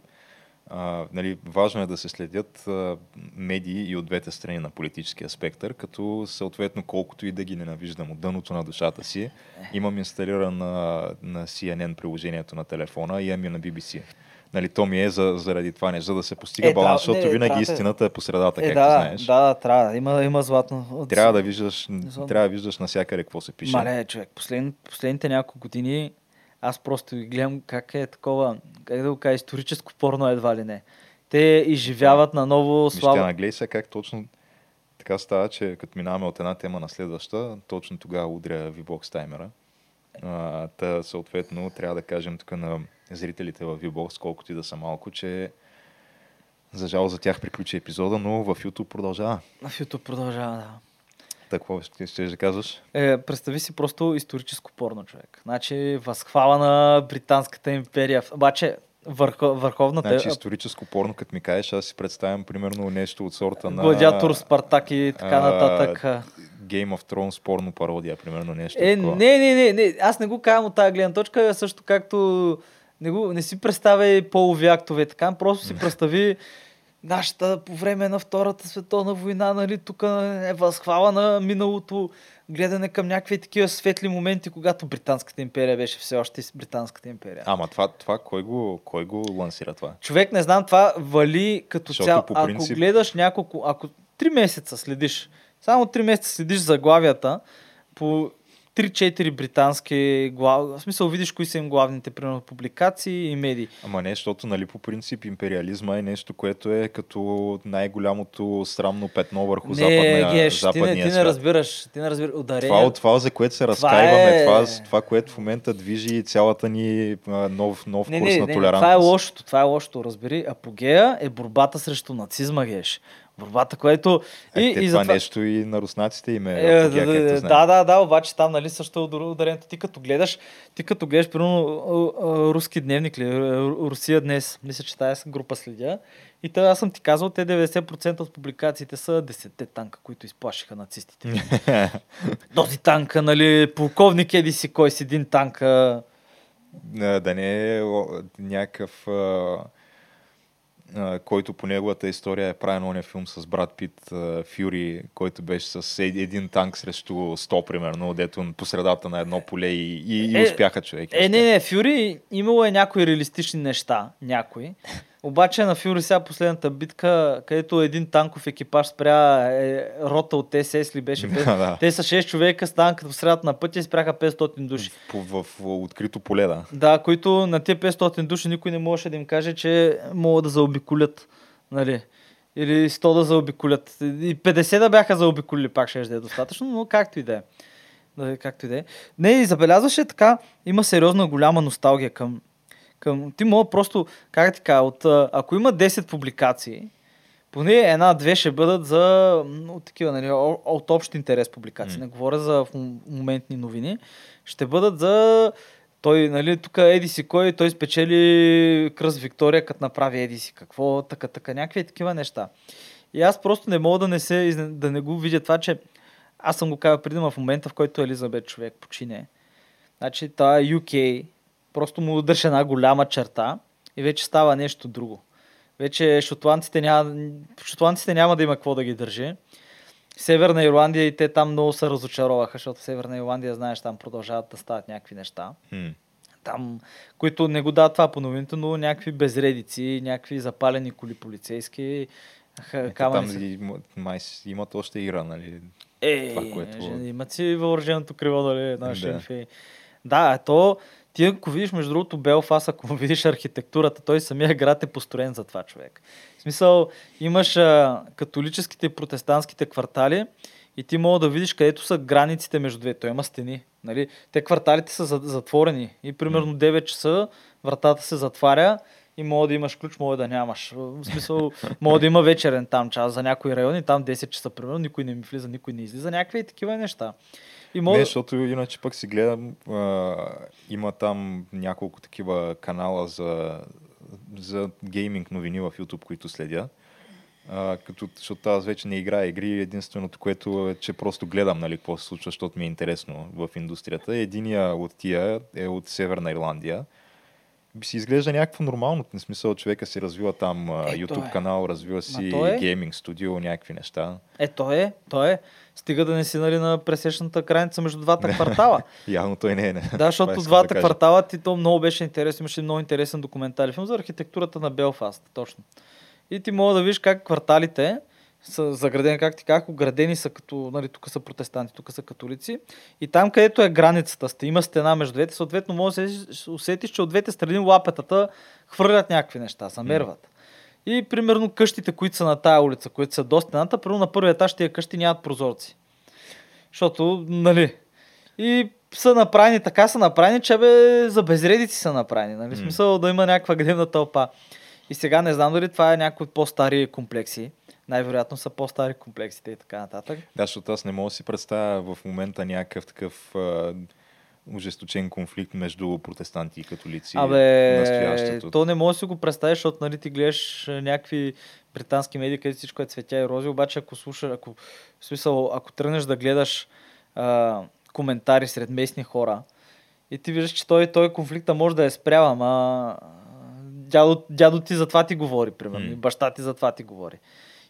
[SPEAKER 1] А, нали, важно е да се следят а, медии и от двете страни на политическия спектър, като съответно колкото и да ги ненавиждам от дъното на душата си, имам инсталиран на, на CNN приложението на телефона и имам и на BBC. Нали, то ми е за, заради това не, за да се постига
[SPEAKER 2] Е,
[SPEAKER 1] баланс,
[SPEAKER 2] да,
[SPEAKER 1] защото
[SPEAKER 2] не,
[SPEAKER 1] винаги
[SPEAKER 2] трябва да-
[SPEAKER 1] истината е по средата,
[SPEAKER 2] Е,
[SPEAKER 1] както
[SPEAKER 2] да,
[SPEAKER 1] знаеш.
[SPEAKER 2] да, трябва. Има, има златно.
[SPEAKER 1] Трябва да виждаш,
[SPEAKER 2] Знам.
[SPEAKER 1] трябва да виждаш навсякъде какво се пише.
[SPEAKER 2] Мале, човек, послед, последните няколко години аз просто ги гледам как е такова, как да го кажа, историческо порно едва ли не. Те изживяват наново
[SPEAKER 1] Вижте,
[SPEAKER 2] слава.
[SPEAKER 1] наглей се как точно така става, че като минаваме от една тема на следваща, точно тогава удря VBOX таймера. А, та, съответно, трябва да кажем тук на зрителите в VBOX, колкото и да са малко, че за жал за тях приключи епизода, но в YouTube продължава.
[SPEAKER 2] В YouTube продължава, да.
[SPEAKER 1] Какво ще, ще да казваш?
[SPEAKER 2] Е, представи си просто историческо порно, човек. Значи, възхвала на Британската империя. Обаче, върхо, върховната...
[SPEAKER 1] Значи, историческо порно, като ми кажеш, аз си представям примерно нещо от сорта на
[SPEAKER 2] Гладиатор, Спартак и така нататък.
[SPEAKER 1] Game of Thrones порно пародия, примерно нещо
[SPEAKER 2] Е,
[SPEAKER 1] такова.
[SPEAKER 2] не, не, не, не, аз не го казвам от тази гледна точка, също както не, го, не си представяй полови актове, така, просто си представи нашата по време на Втората световна война, нали, тук е възхвала на миналото, гледане към някакви такива светли моменти, когато Британската империя беше все още Британската империя.
[SPEAKER 1] Ама това, това кой, го, кой го лансира това?
[SPEAKER 2] Човек, не знам, това вали като цяло.
[SPEAKER 1] по
[SPEAKER 2] Ако
[SPEAKER 1] принцип-
[SPEAKER 2] гледаш няколко, ако три месеца следиш, само три месеца следиш заглавията по 3-4 британски глав... в смисъл видиш кои са им главните примерно публикации и медии.
[SPEAKER 1] Ама не, защото нали, по принцип империализма е нещо, което е като най-голямото срамно петно върху
[SPEAKER 2] не,
[SPEAKER 1] западния,
[SPEAKER 2] Геш, ти не,
[SPEAKER 1] западния
[SPEAKER 2] ти не
[SPEAKER 1] свят.
[SPEAKER 2] разбираш, ти не разбираш. Ударение.
[SPEAKER 1] Това, това, за което се
[SPEAKER 2] Това
[SPEAKER 1] разкаиваме,
[SPEAKER 2] е-
[SPEAKER 1] това, това, което в момента движи цялата ни нов, нов
[SPEAKER 2] не,
[SPEAKER 1] курс
[SPEAKER 2] не,
[SPEAKER 1] на
[SPEAKER 2] не,
[SPEAKER 1] толерантност.
[SPEAKER 2] това е лошото, това е лошото, разбери. Апогея е борбата срещу нацизма, Геш. Борбата, което...
[SPEAKER 1] Е,
[SPEAKER 2] и,
[SPEAKER 1] те,
[SPEAKER 2] и
[SPEAKER 1] това
[SPEAKER 2] затова...
[SPEAKER 1] нещо и на руснаците им е.
[SPEAKER 2] Е, да, да, да, да, да, обаче там нали също е удар- ударението. Ти като гледаш, ти като гледаш, примерно, а, а, руски дневник ли, Ру- Русия днес, мисля, че тази група следя. И те, аз съм ти казал, те 90% от публикациите са 10 танка, които изплашиха нацистите. Този танка, нали, полковник еди си кой си един танк. а,
[SPEAKER 1] А, да не е някакъв, а, а, който по неговата история е правен оня филм с Брат Пит, Фюри, който беше с е- един танк срещу 100, примерно, дето по средата на едно поле и, и, и
[SPEAKER 2] Е,
[SPEAKER 1] успяха човек.
[SPEAKER 2] Е, не, не, Фюри имало е някои реалистични неща, някои. Обаче на Фюри сега последната битка, където един танков екипаж спря е, рота от СС ли беше?
[SPEAKER 1] Да, да.
[SPEAKER 2] Те са 6 човека с танк в средата на пътя и спряха 500 души.
[SPEAKER 1] В, в, в, открито поле, да.
[SPEAKER 2] Да, които на тези 500 души никой не можеше да им каже, че могат да заобиколят. Нали? Или 100 да заобиколят. И 50 да бяха заобиколили, пак ще е достатъчно, но както и да е. Да, както и да е. Не, и забелязваше така, има сериозна голяма носталгия към, към... Ти мога просто, как ти кажа, от, ако има 10 публикации, поне една-две ще бъдат за от такива, нали, от общ интерес публикации.
[SPEAKER 1] М.
[SPEAKER 2] Не говоря за моментни новини. Ще бъдат за той, нали, тук еди си кой, той спечели кръст Виктория, като направи еди си какво, така, така, някакви такива неща. И аз просто не мога да не, се, да не го видя това, че аз съм го казал преди, в момента, в който Елизабет човек почине, значи това UK просто му удържа една голяма черта и вече става нещо друго. Вече шотландците няма, шотландците няма да има какво да ги държи. Северна Ирландия и те там много се разочароваха, защото в Северна Ирландия, знаеш, там продължават да стават някакви неща. Там, които не го дават това по новините, но някакви безредици, някакви запалени коли полицейски,
[SPEAKER 1] Ето там
[SPEAKER 2] са-
[SPEAKER 1] и, м- май имат още ира, нали?
[SPEAKER 2] Е,
[SPEAKER 1] това, което-
[SPEAKER 2] имат си въоръженото крило, нали, на
[SPEAKER 1] Да.
[SPEAKER 2] шерифи. Да, то ти ако видиш, между другото, Белфас, ако видиш архитектурата, той самия град е построен за това човек. В смисъл, имаш а, католическите и протестантските квартали и ти мога да видиш където са границите между двете. Той има стени. Нали? Те кварталите са за- затворени и примерно 9 часа вратата се затваря и мога да имаш ключ, мога да нямаш. В смисъл, мога да има вечерен там час за някои райони, там 10 часа примерно, никой не ми влиза, никой не излиза, някакви такива неща. И мога...
[SPEAKER 1] Не, защото иначе пък си гледам, а, има там няколко такива канала за, за гейминг новини в YouTube, които следя. А, като, защото аз вече не играя игри, единственото, което е, че просто гледам нали, какво се случва, защото ми е интересно в индустрията. Единия от тия е от Северна Ирландия си изглежда някакво нормално. В смисъл, човека си развива там а,
[SPEAKER 2] Ето
[SPEAKER 1] YouTube
[SPEAKER 2] е.
[SPEAKER 1] канал, развива си
[SPEAKER 2] е.
[SPEAKER 1] гейминг студио, някакви неща.
[SPEAKER 2] Е, то е, то е. Стига да не си нали, на пресечната граница между двата квартала.
[SPEAKER 1] Явно той не е. Не.
[SPEAKER 2] Да, защото двата
[SPEAKER 1] да
[SPEAKER 2] квартала ти то много беше интересно. Имаше много интересен документален филм за архитектурата на Белфаст. Точно. И ти мога да видиш как кварталите са заградени, как ти казах, оградени са като, нали, тук са протестанти, тук са католици. И там, където е границата, сте, има стена между двете, съответно може да се усетиш, че от двете страни лапетата хвърлят някакви неща, замерват. И примерно къщите, които са на тая улица, които са до стената, първо на първия етаж тия къщи нямат прозорци. Защото, нали, и са направени, така са направени, че бе, за безредици са направени. Нали? В смисъл да има някаква гневна тълпа. И сега не знам дали това е някои по-стари комплекси. Най-вероятно са по-стари комплексите и така нататък.
[SPEAKER 1] Да, защото аз не мога да си представя в момента някакъв такъв а, ужесточен конфликт между протестанти и католици.
[SPEAKER 2] Абе, то не може да си го представиш, защото нали, ти гледаш някакви британски медии, където всичко е цветя и рози, обаче ако слушаш, ако, в смисъл, ако тръгнеш да гледаш а, коментари сред местни хора и ти виждаш, че той, той конфликта може да е спрял, ама дядо, дядо ти за това ти говори, примерно, и баща ти за това ти говори.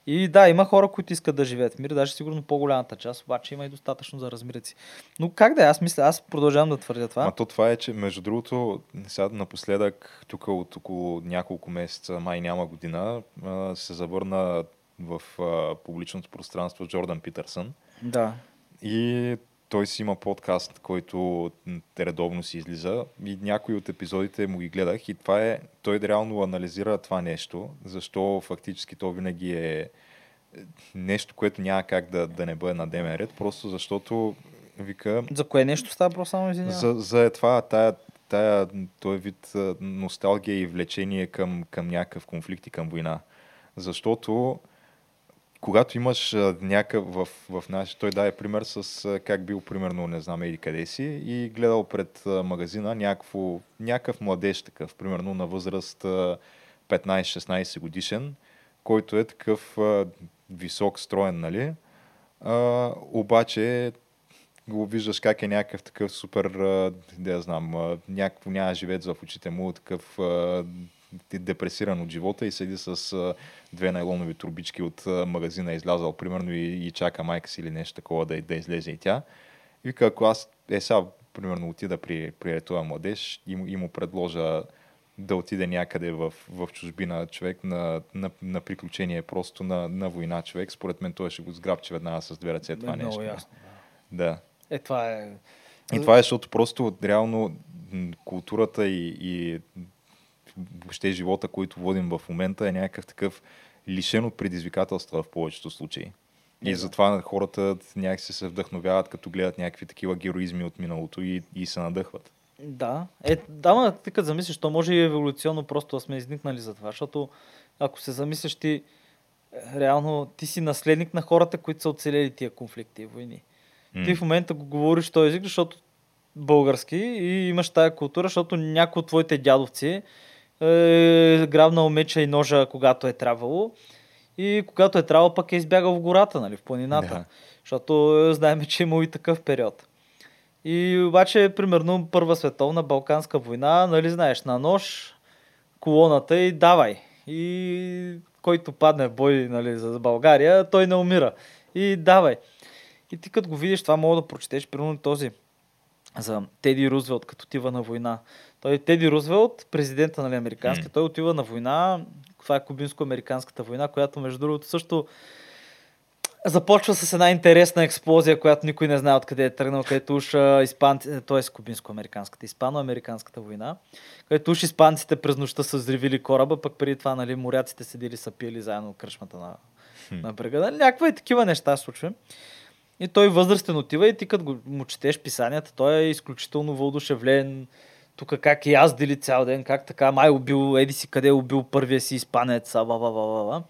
[SPEAKER 2] И да, има хора, които искат да живеят в мир, даже сигурно по-голямата част, обаче има и достатъчно за размират си. Но как да е, аз мисля, аз продължавам да твърдя това.
[SPEAKER 1] Ма то това е, че между другото, сега напоследък, тук от около няколко месеца, май няма година, а, се завърна в а, публичното пространство Джордан Питърсън.
[SPEAKER 2] Да.
[SPEAKER 1] И той си има подкаст, който редовно си излиза и някои от епизодите му ги гледах и това е, той реално анализира това нещо, защо фактически то винаги е е, нещо, което няма как да, да не бъде на дневен ред, просто защото вика,
[SPEAKER 2] За кое нещо става просто само извинявам?
[SPEAKER 1] за, за е това, тая, тая, този вид а, носталгия и влечение към, към някакъв конфликт и към война. Защото когато имаш някакъв в, в наш... Той даде пример с как бил примерно, не знам, еди къде си и гледал пред магазина някакво, някакъв младеж такъв, примерно на възраст а, 15-16 годишен, който е такъв висок, строен, нали? А, обаче го виждаш как е някакъв такъв супер, я знам, някакво няма живец в очите му, такъв депресиран от живота и седи с две найлонови турбички от магазина, е излязал примерно и, и чака майка си или нещо такова да, да излезе и тя. И вика, ако аз е сега, примерно, отида при, при този младеж и, и му предложа да отиде някъде в, в чужбина човек на, на, на приключение, просто на, на война човек, според мен той ще го сграбчи веднага с две ръце това
[SPEAKER 2] Много
[SPEAKER 1] нещо.
[SPEAKER 2] ясно.
[SPEAKER 1] Да.
[SPEAKER 2] Е, това е...
[SPEAKER 1] И това е, защото просто реално културата и, и въобще живота, който водим в момента е някакъв такъв лишен от предизвикателства в повечето случаи. И
[SPEAKER 2] Да.
[SPEAKER 1] затова хората някакси се вдъхновяват, като гледат някакви такива героизми от миналото и, и се надъхват.
[SPEAKER 2] Да. Е, да, ма, ти като замислиш, то може и еволюционно просто да сме изникнали за това, защото ако се замислиш ти, е, реално ти си наследник на хората, които са оцелели тия конфликти и войни. Ти в момента го говориш този език, защото български и имаш тая култура, защото някой от твоите дядовци е грабнал меча и ножа, когато е трябвало. И когато е трябвало, пък е избягал в гората, нали, в планината.
[SPEAKER 1] Да.
[SPEAKER 2] Защото е, знаем, че има и такъв период. И обаче, примерно, Първа световна Балканска война, нали знаеш, на нож, колоната и давай. И който падне в бой нали, за България, той не умира. И давай. И ти като го видиш, това мога да прочетеш, примерно този за Теди Рузвелт, като отива на война. Той Теди Рузвелт, президента нали, американски,
[SPEAKER 1] М.
[SPEAKER 2] той отива на война, това е кубинско-американската война, която между другото също започва с една интересна експлозия, която никой не знае откъде е тръгнал, където уж а, испанци, т.е. кубинско-американската, испано-американската война, където уж испанците през нощта са взривили кораба, пък преди това нали, моряците седили са пили заедно в кръчмата на, на брега. Нали, някаква и такива неща случва. И той възрастен отива и ти като му четеш писанията, той е изключително въодушевлен. Тук как и аз дели цял ден, как така, май убил, еди си къде е убил първия си испанец, а, ба, ба, ба, ба, ба.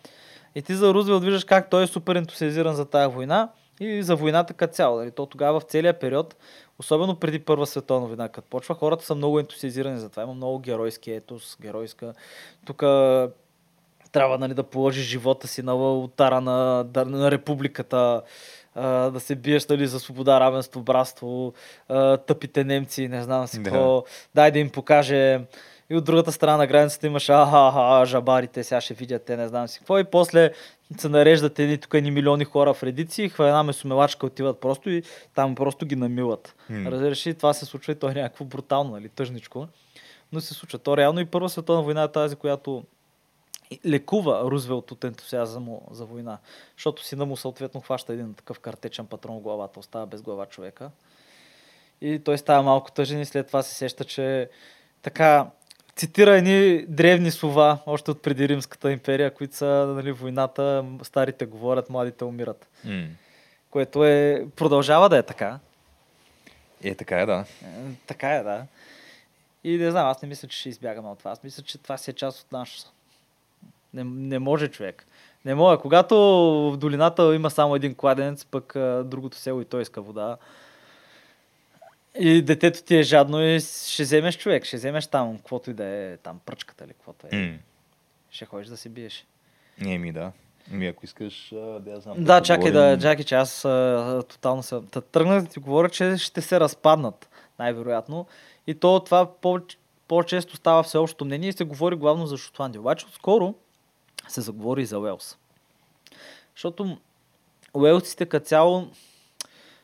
[SPEAKER 2] И ти за Рузвелт виждаш как той е супер ентусиазиран за тая война и за войната като цяло. Нали? То тогава в целия период, особено преди Първа световна война, като почва, хората са много ентусиазирани за това. Има много геройски етос, геройска. Тук трябва нали, да положи живота си на ултара на, да- на републиката, а, да се биеш нали, за свобода, равенство, братство, а, тъпите немци, не знам си
[SPEAKER 1] Да.
[SPEAKER 2] какво. Дай да им покаже И от другата страна на границата имаш аха, жабарите, сега ще видят те, не знам си какво. И после се нареждат едни тук едни милиони хора в редици, и една месомелачка отиват просто и там просто ги намилат. Разбираш ли, това се случва и то е някакво брутално, нали, тъжничко. Но се случва. То реално и Първа световна война е тази, която лекува Рузвелт от ентусиазъм за война. Защото сина му съответно хваща един такъв картечен патрон в главата, остава без глава човека. И той става малко тъжен и след това се сеща, че така цитира едни древни слова, още от преди Римската империя, които са нали, войната, старите говорят, младите умират.
[SPEAKER 1] М.
[SPEAKER 2] Което е, продължава да е така.
[SPEAKER 1] Е, така е, да.
[SPEAKER 2] Е, Така е, да. И не знам, аз не мисля, че ще избягаме от това. Аз мисля, че това си е част от наш. Не, не може човек. Не може. Когато в долината има само един кладенец, пък а, другото село и той иска вода. И детето ти е жадно и ще вземеш човек, ще вземеш там, каквото и да е, там пръчката или каквото е.
[SPEAKER 1] М.
[SPEAKER 2] Ще ходиш да се биеш.
[SPEAKER 1] Еми, да. Ми, ако искаш, да я знам.
[SPEAKER 2] Да, чакай
[SPEAKER 1] поговорим.
[SPEAKER 2] да, чакай, че аз а, тотално съм. Та, тръгнах да ти говоря, че ще се разпаднат, най-вероятно. И то това по- по-често става всеобщо мнение и се говори главно за Шотландия. Обаче скоро се заговори за Уелс. Защото уелците като цяло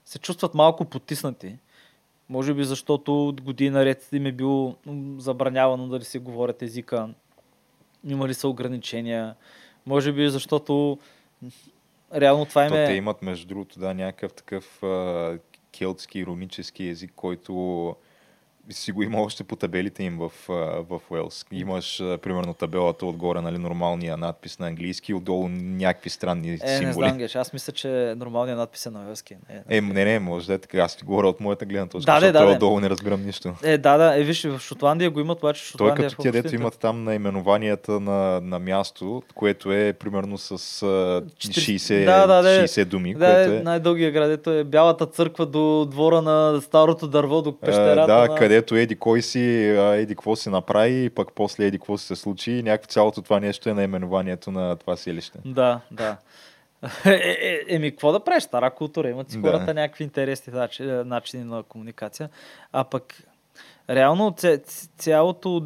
[SPEAKER 2] се чувстват малко потиснати. Може би защото от години наред им е било забранявано да ли си говорят езика. Имали са ограничения. Може би защото реално това им
[SPEAKER 1] То те
[SPEAKER 2] е...
[SPEAKER 1] имат, между другото, да, някакъв такъв а, келтски, иронически език, който си го има още по табелите им в, а, в Уелс. Имаш, а, примерно, табелата отгоре, нали, нормалния надпис на английски, отдолу някакви странни
[SPEAKER 2] Е, не
[SPEAKER 1] символи.
[SPEAKER 2] знам, геш. Аз мисля, че нормалният надпис е на уелски. Не,
[SPEAKER 1] Е, не, не, може да е така. Аз ти говоря от моята гледна точка,
[SPEAKER 2] Да,
[SPEAKER 1] защото
[SPEAKER 2] да,
[SPEAKER 1] отдолу не разбирам нищо.
[SPEAKER 2] е, да, да. Е, виж, в Шотландия го имат, обаче
[SPEAKER 1] Той
[SPEAKER 2] Шотландия
[SPEAKER 1] като
[SPEAKER 2] е
[SPEAKER 1] тия, дето имат там наименованията на, на място, което е примерно с а, 60,
[SPEAKER 2] Да, да, да.
[SPEAKER 1] 60 думи,
[SPEAKER 2] Да,
[SPEAKER 1] което
[SPEAKER 2] е
[SPEAKER 1] е...
[SPEAKER 2] най-дългия град, ето е Бялата църква до двора на старото дърво, до
[SPEAKER 1] А,
[SPEAKER 2] пещерата.
[SPEAKER 1] да,
[SPEAKER 2] на...
[SPEAKER 1] където еди кой си, еди какво си направи, и пък после еди какво се случи и някакво цялото това нещо е наименованието на това селище.
[SPEAKER 2] Да, да. Е, е, е, еми, какво да правиш? Стара култура. Имат си
[SPEAKER 1] Да.
[SPEAKER 2] хората някакви интересни начини, начини на комуникация. А пък, реално цялото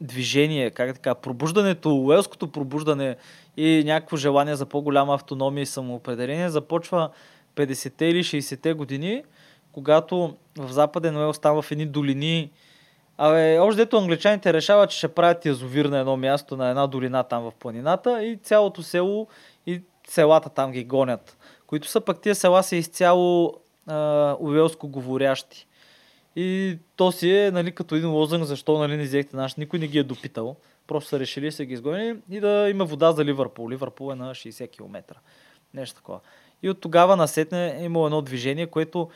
[SPEAKER 2] движение, как така, пробуждането, уелското пробуждане и някакво желание за по-голяма автономия и самоопределение започва 50-те или 60-те години, когато в Западен Уелс там в едни долини Абе, още дето англичаните решават, че ще правят язовир на едно място, на една долина там в планината и цялото село и селата там ги гонят, които са пък тия села са изцяло уелско говорящи. И то си е нали, като един лозънг, защо нали, не взехте наш, никой не ги е допитал. Просто са решили, са ги изгонили и да има вода за Ливърпул. Ливърпул е на 60 км. Нещо такова. И от тогава насетне е имало едно движение, което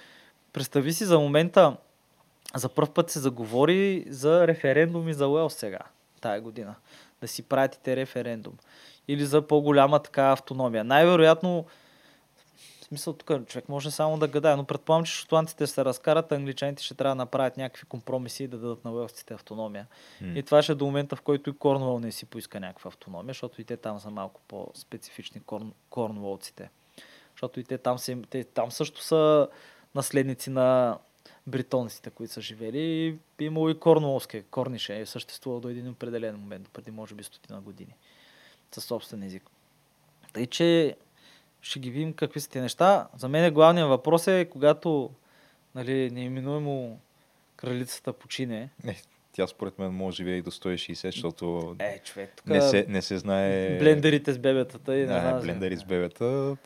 [SPEAKER 2] представи си за момента за първ път се заговори за референдуми за Уелс сега, тая година. Да си пратите референдум. Или за по-голяма така автономия. Най-вероятно, в смисъл тук човек може само да гадае, но предполагам, че шотландците ще се разкарат, англичаните ще трябва да направят някакви компромиси и да дадат на уелсците автономия.
[SPEAKER 1] М.
[SPEAKER 2] И това ще е до момента, в който и Корнуол не си поиска някаква автономия, защото и те там са малко по-специфични корн, корнуолците. Защото и те там, са, им- те там също са наследници на бритонците, които са живели. И имало и корнуолски, корнише е съществувал до един определен момент, преди може би стотина години, със собствен език. Тъй, че ще ги видим какви са тези неща. За мен главният въпрос е, когато нали, неименуемо кралицата почине,
[SPEAKER 1] Е, тя според мен може да живее и до 160, защото
[SPEAKER 2] е, човек, тук
[SPEAKER 1] не, се, не се знае...
[SPEAKER 2] блендерите с бебетата и не
[SPEAKER 1] Да,
[SPEAKER 2] знам.
[SPEAKER 1] блендери с бебета.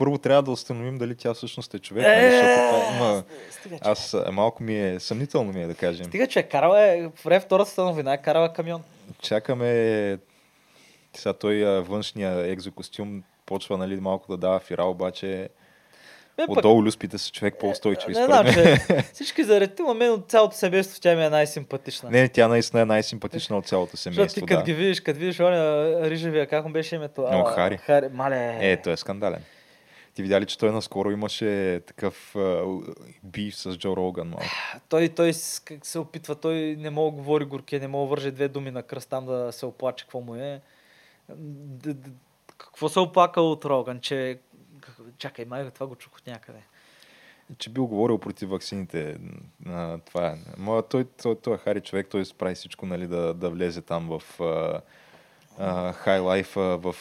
[SPEAKER 1] Първо трябва да установим дали тя всъщност е човек,
[SPEAKER 2] Е,
[SPEAKER 1] нали, защото това има...
[SPEAKER 2] Стига, че.
[SPEAKER 1] Аз а, малко ми е съмнително ми е да кажем.
[SPEAKER 2] Стига, че карала е, време Втората световна война е карала камион.
[SPEAKER 1] Чакаме сега той външния екзокостюм почва нали, малко да дава фира, обаче
[SPEAKER 2] Бе, пък,
[SPEAKER 1] отдолу люспите са човек по-устойчиви.
[SPEAKER 2] не
[SPEAKER 1] мен.
[SPEAKER 2] че всички заради но мен от цялото семейство тя ми е най-симпатична.
[SPEAKER 1] Не, тя наистина е най-симпатична от цялото
[SPEAKER 2] Защото
[SPEAKER 1] семейство.
[SPEAKER 2] ти като
[SPEAKER 1] Да.
[SPEAKER 2] ги видиш, като видиш оня рижевия, как му беше името?
[SPEAKER 1] О,
[SPEAKER 2] А,
[SPEAKER 1] Хари.
[SPEAKER 2] Хари. Мале.
[SPEAKER 1] Е, той е скандален. Ти видя ли, че той наскоро имаше такъв а, биф с Джо Роган? Малко?
[SPEAKER 2] Той, той как се опитва, той не мога да говори горкия, не мога да върже две думи на кръст там да се оплаче какво му е. Д- д- Какво се оплакал от Роган, че... Чакай, май това го чух от някъде.
[SPEAKER 1] че бил говорил против ваксините. А, това е. Ма, той, той, той е Хари човек, той прави всичко нали, да, да влезе там в хай лайф в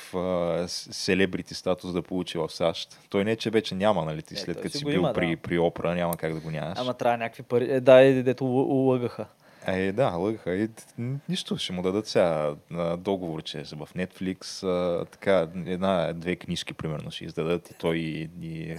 [SPEAKER 1] селебрити статус да получи в САЩ. Той не е, че вече няма, нали, ти
[SPEAKER 2] Е,
[SPEAKER 1] след като
[SPEAKER 2] си
[SPEAKER 1] бил
[SPEAKER 2] има,
[SPEAKER 1] при,
[SPEAKER 2] да.
[SPEAKER 1] при опера, няма как да го нямаш.
[SPEAKER 2] Ама трябва някакви пари. Е, да, е, дето лъ- лъгаха.
[SPEAKER 1] Е, да, лъгаха. И, нищо, ще му дадат сега договор, че е в Netflix, а, така, една, две книжки, примерно, ще издадат и той и... и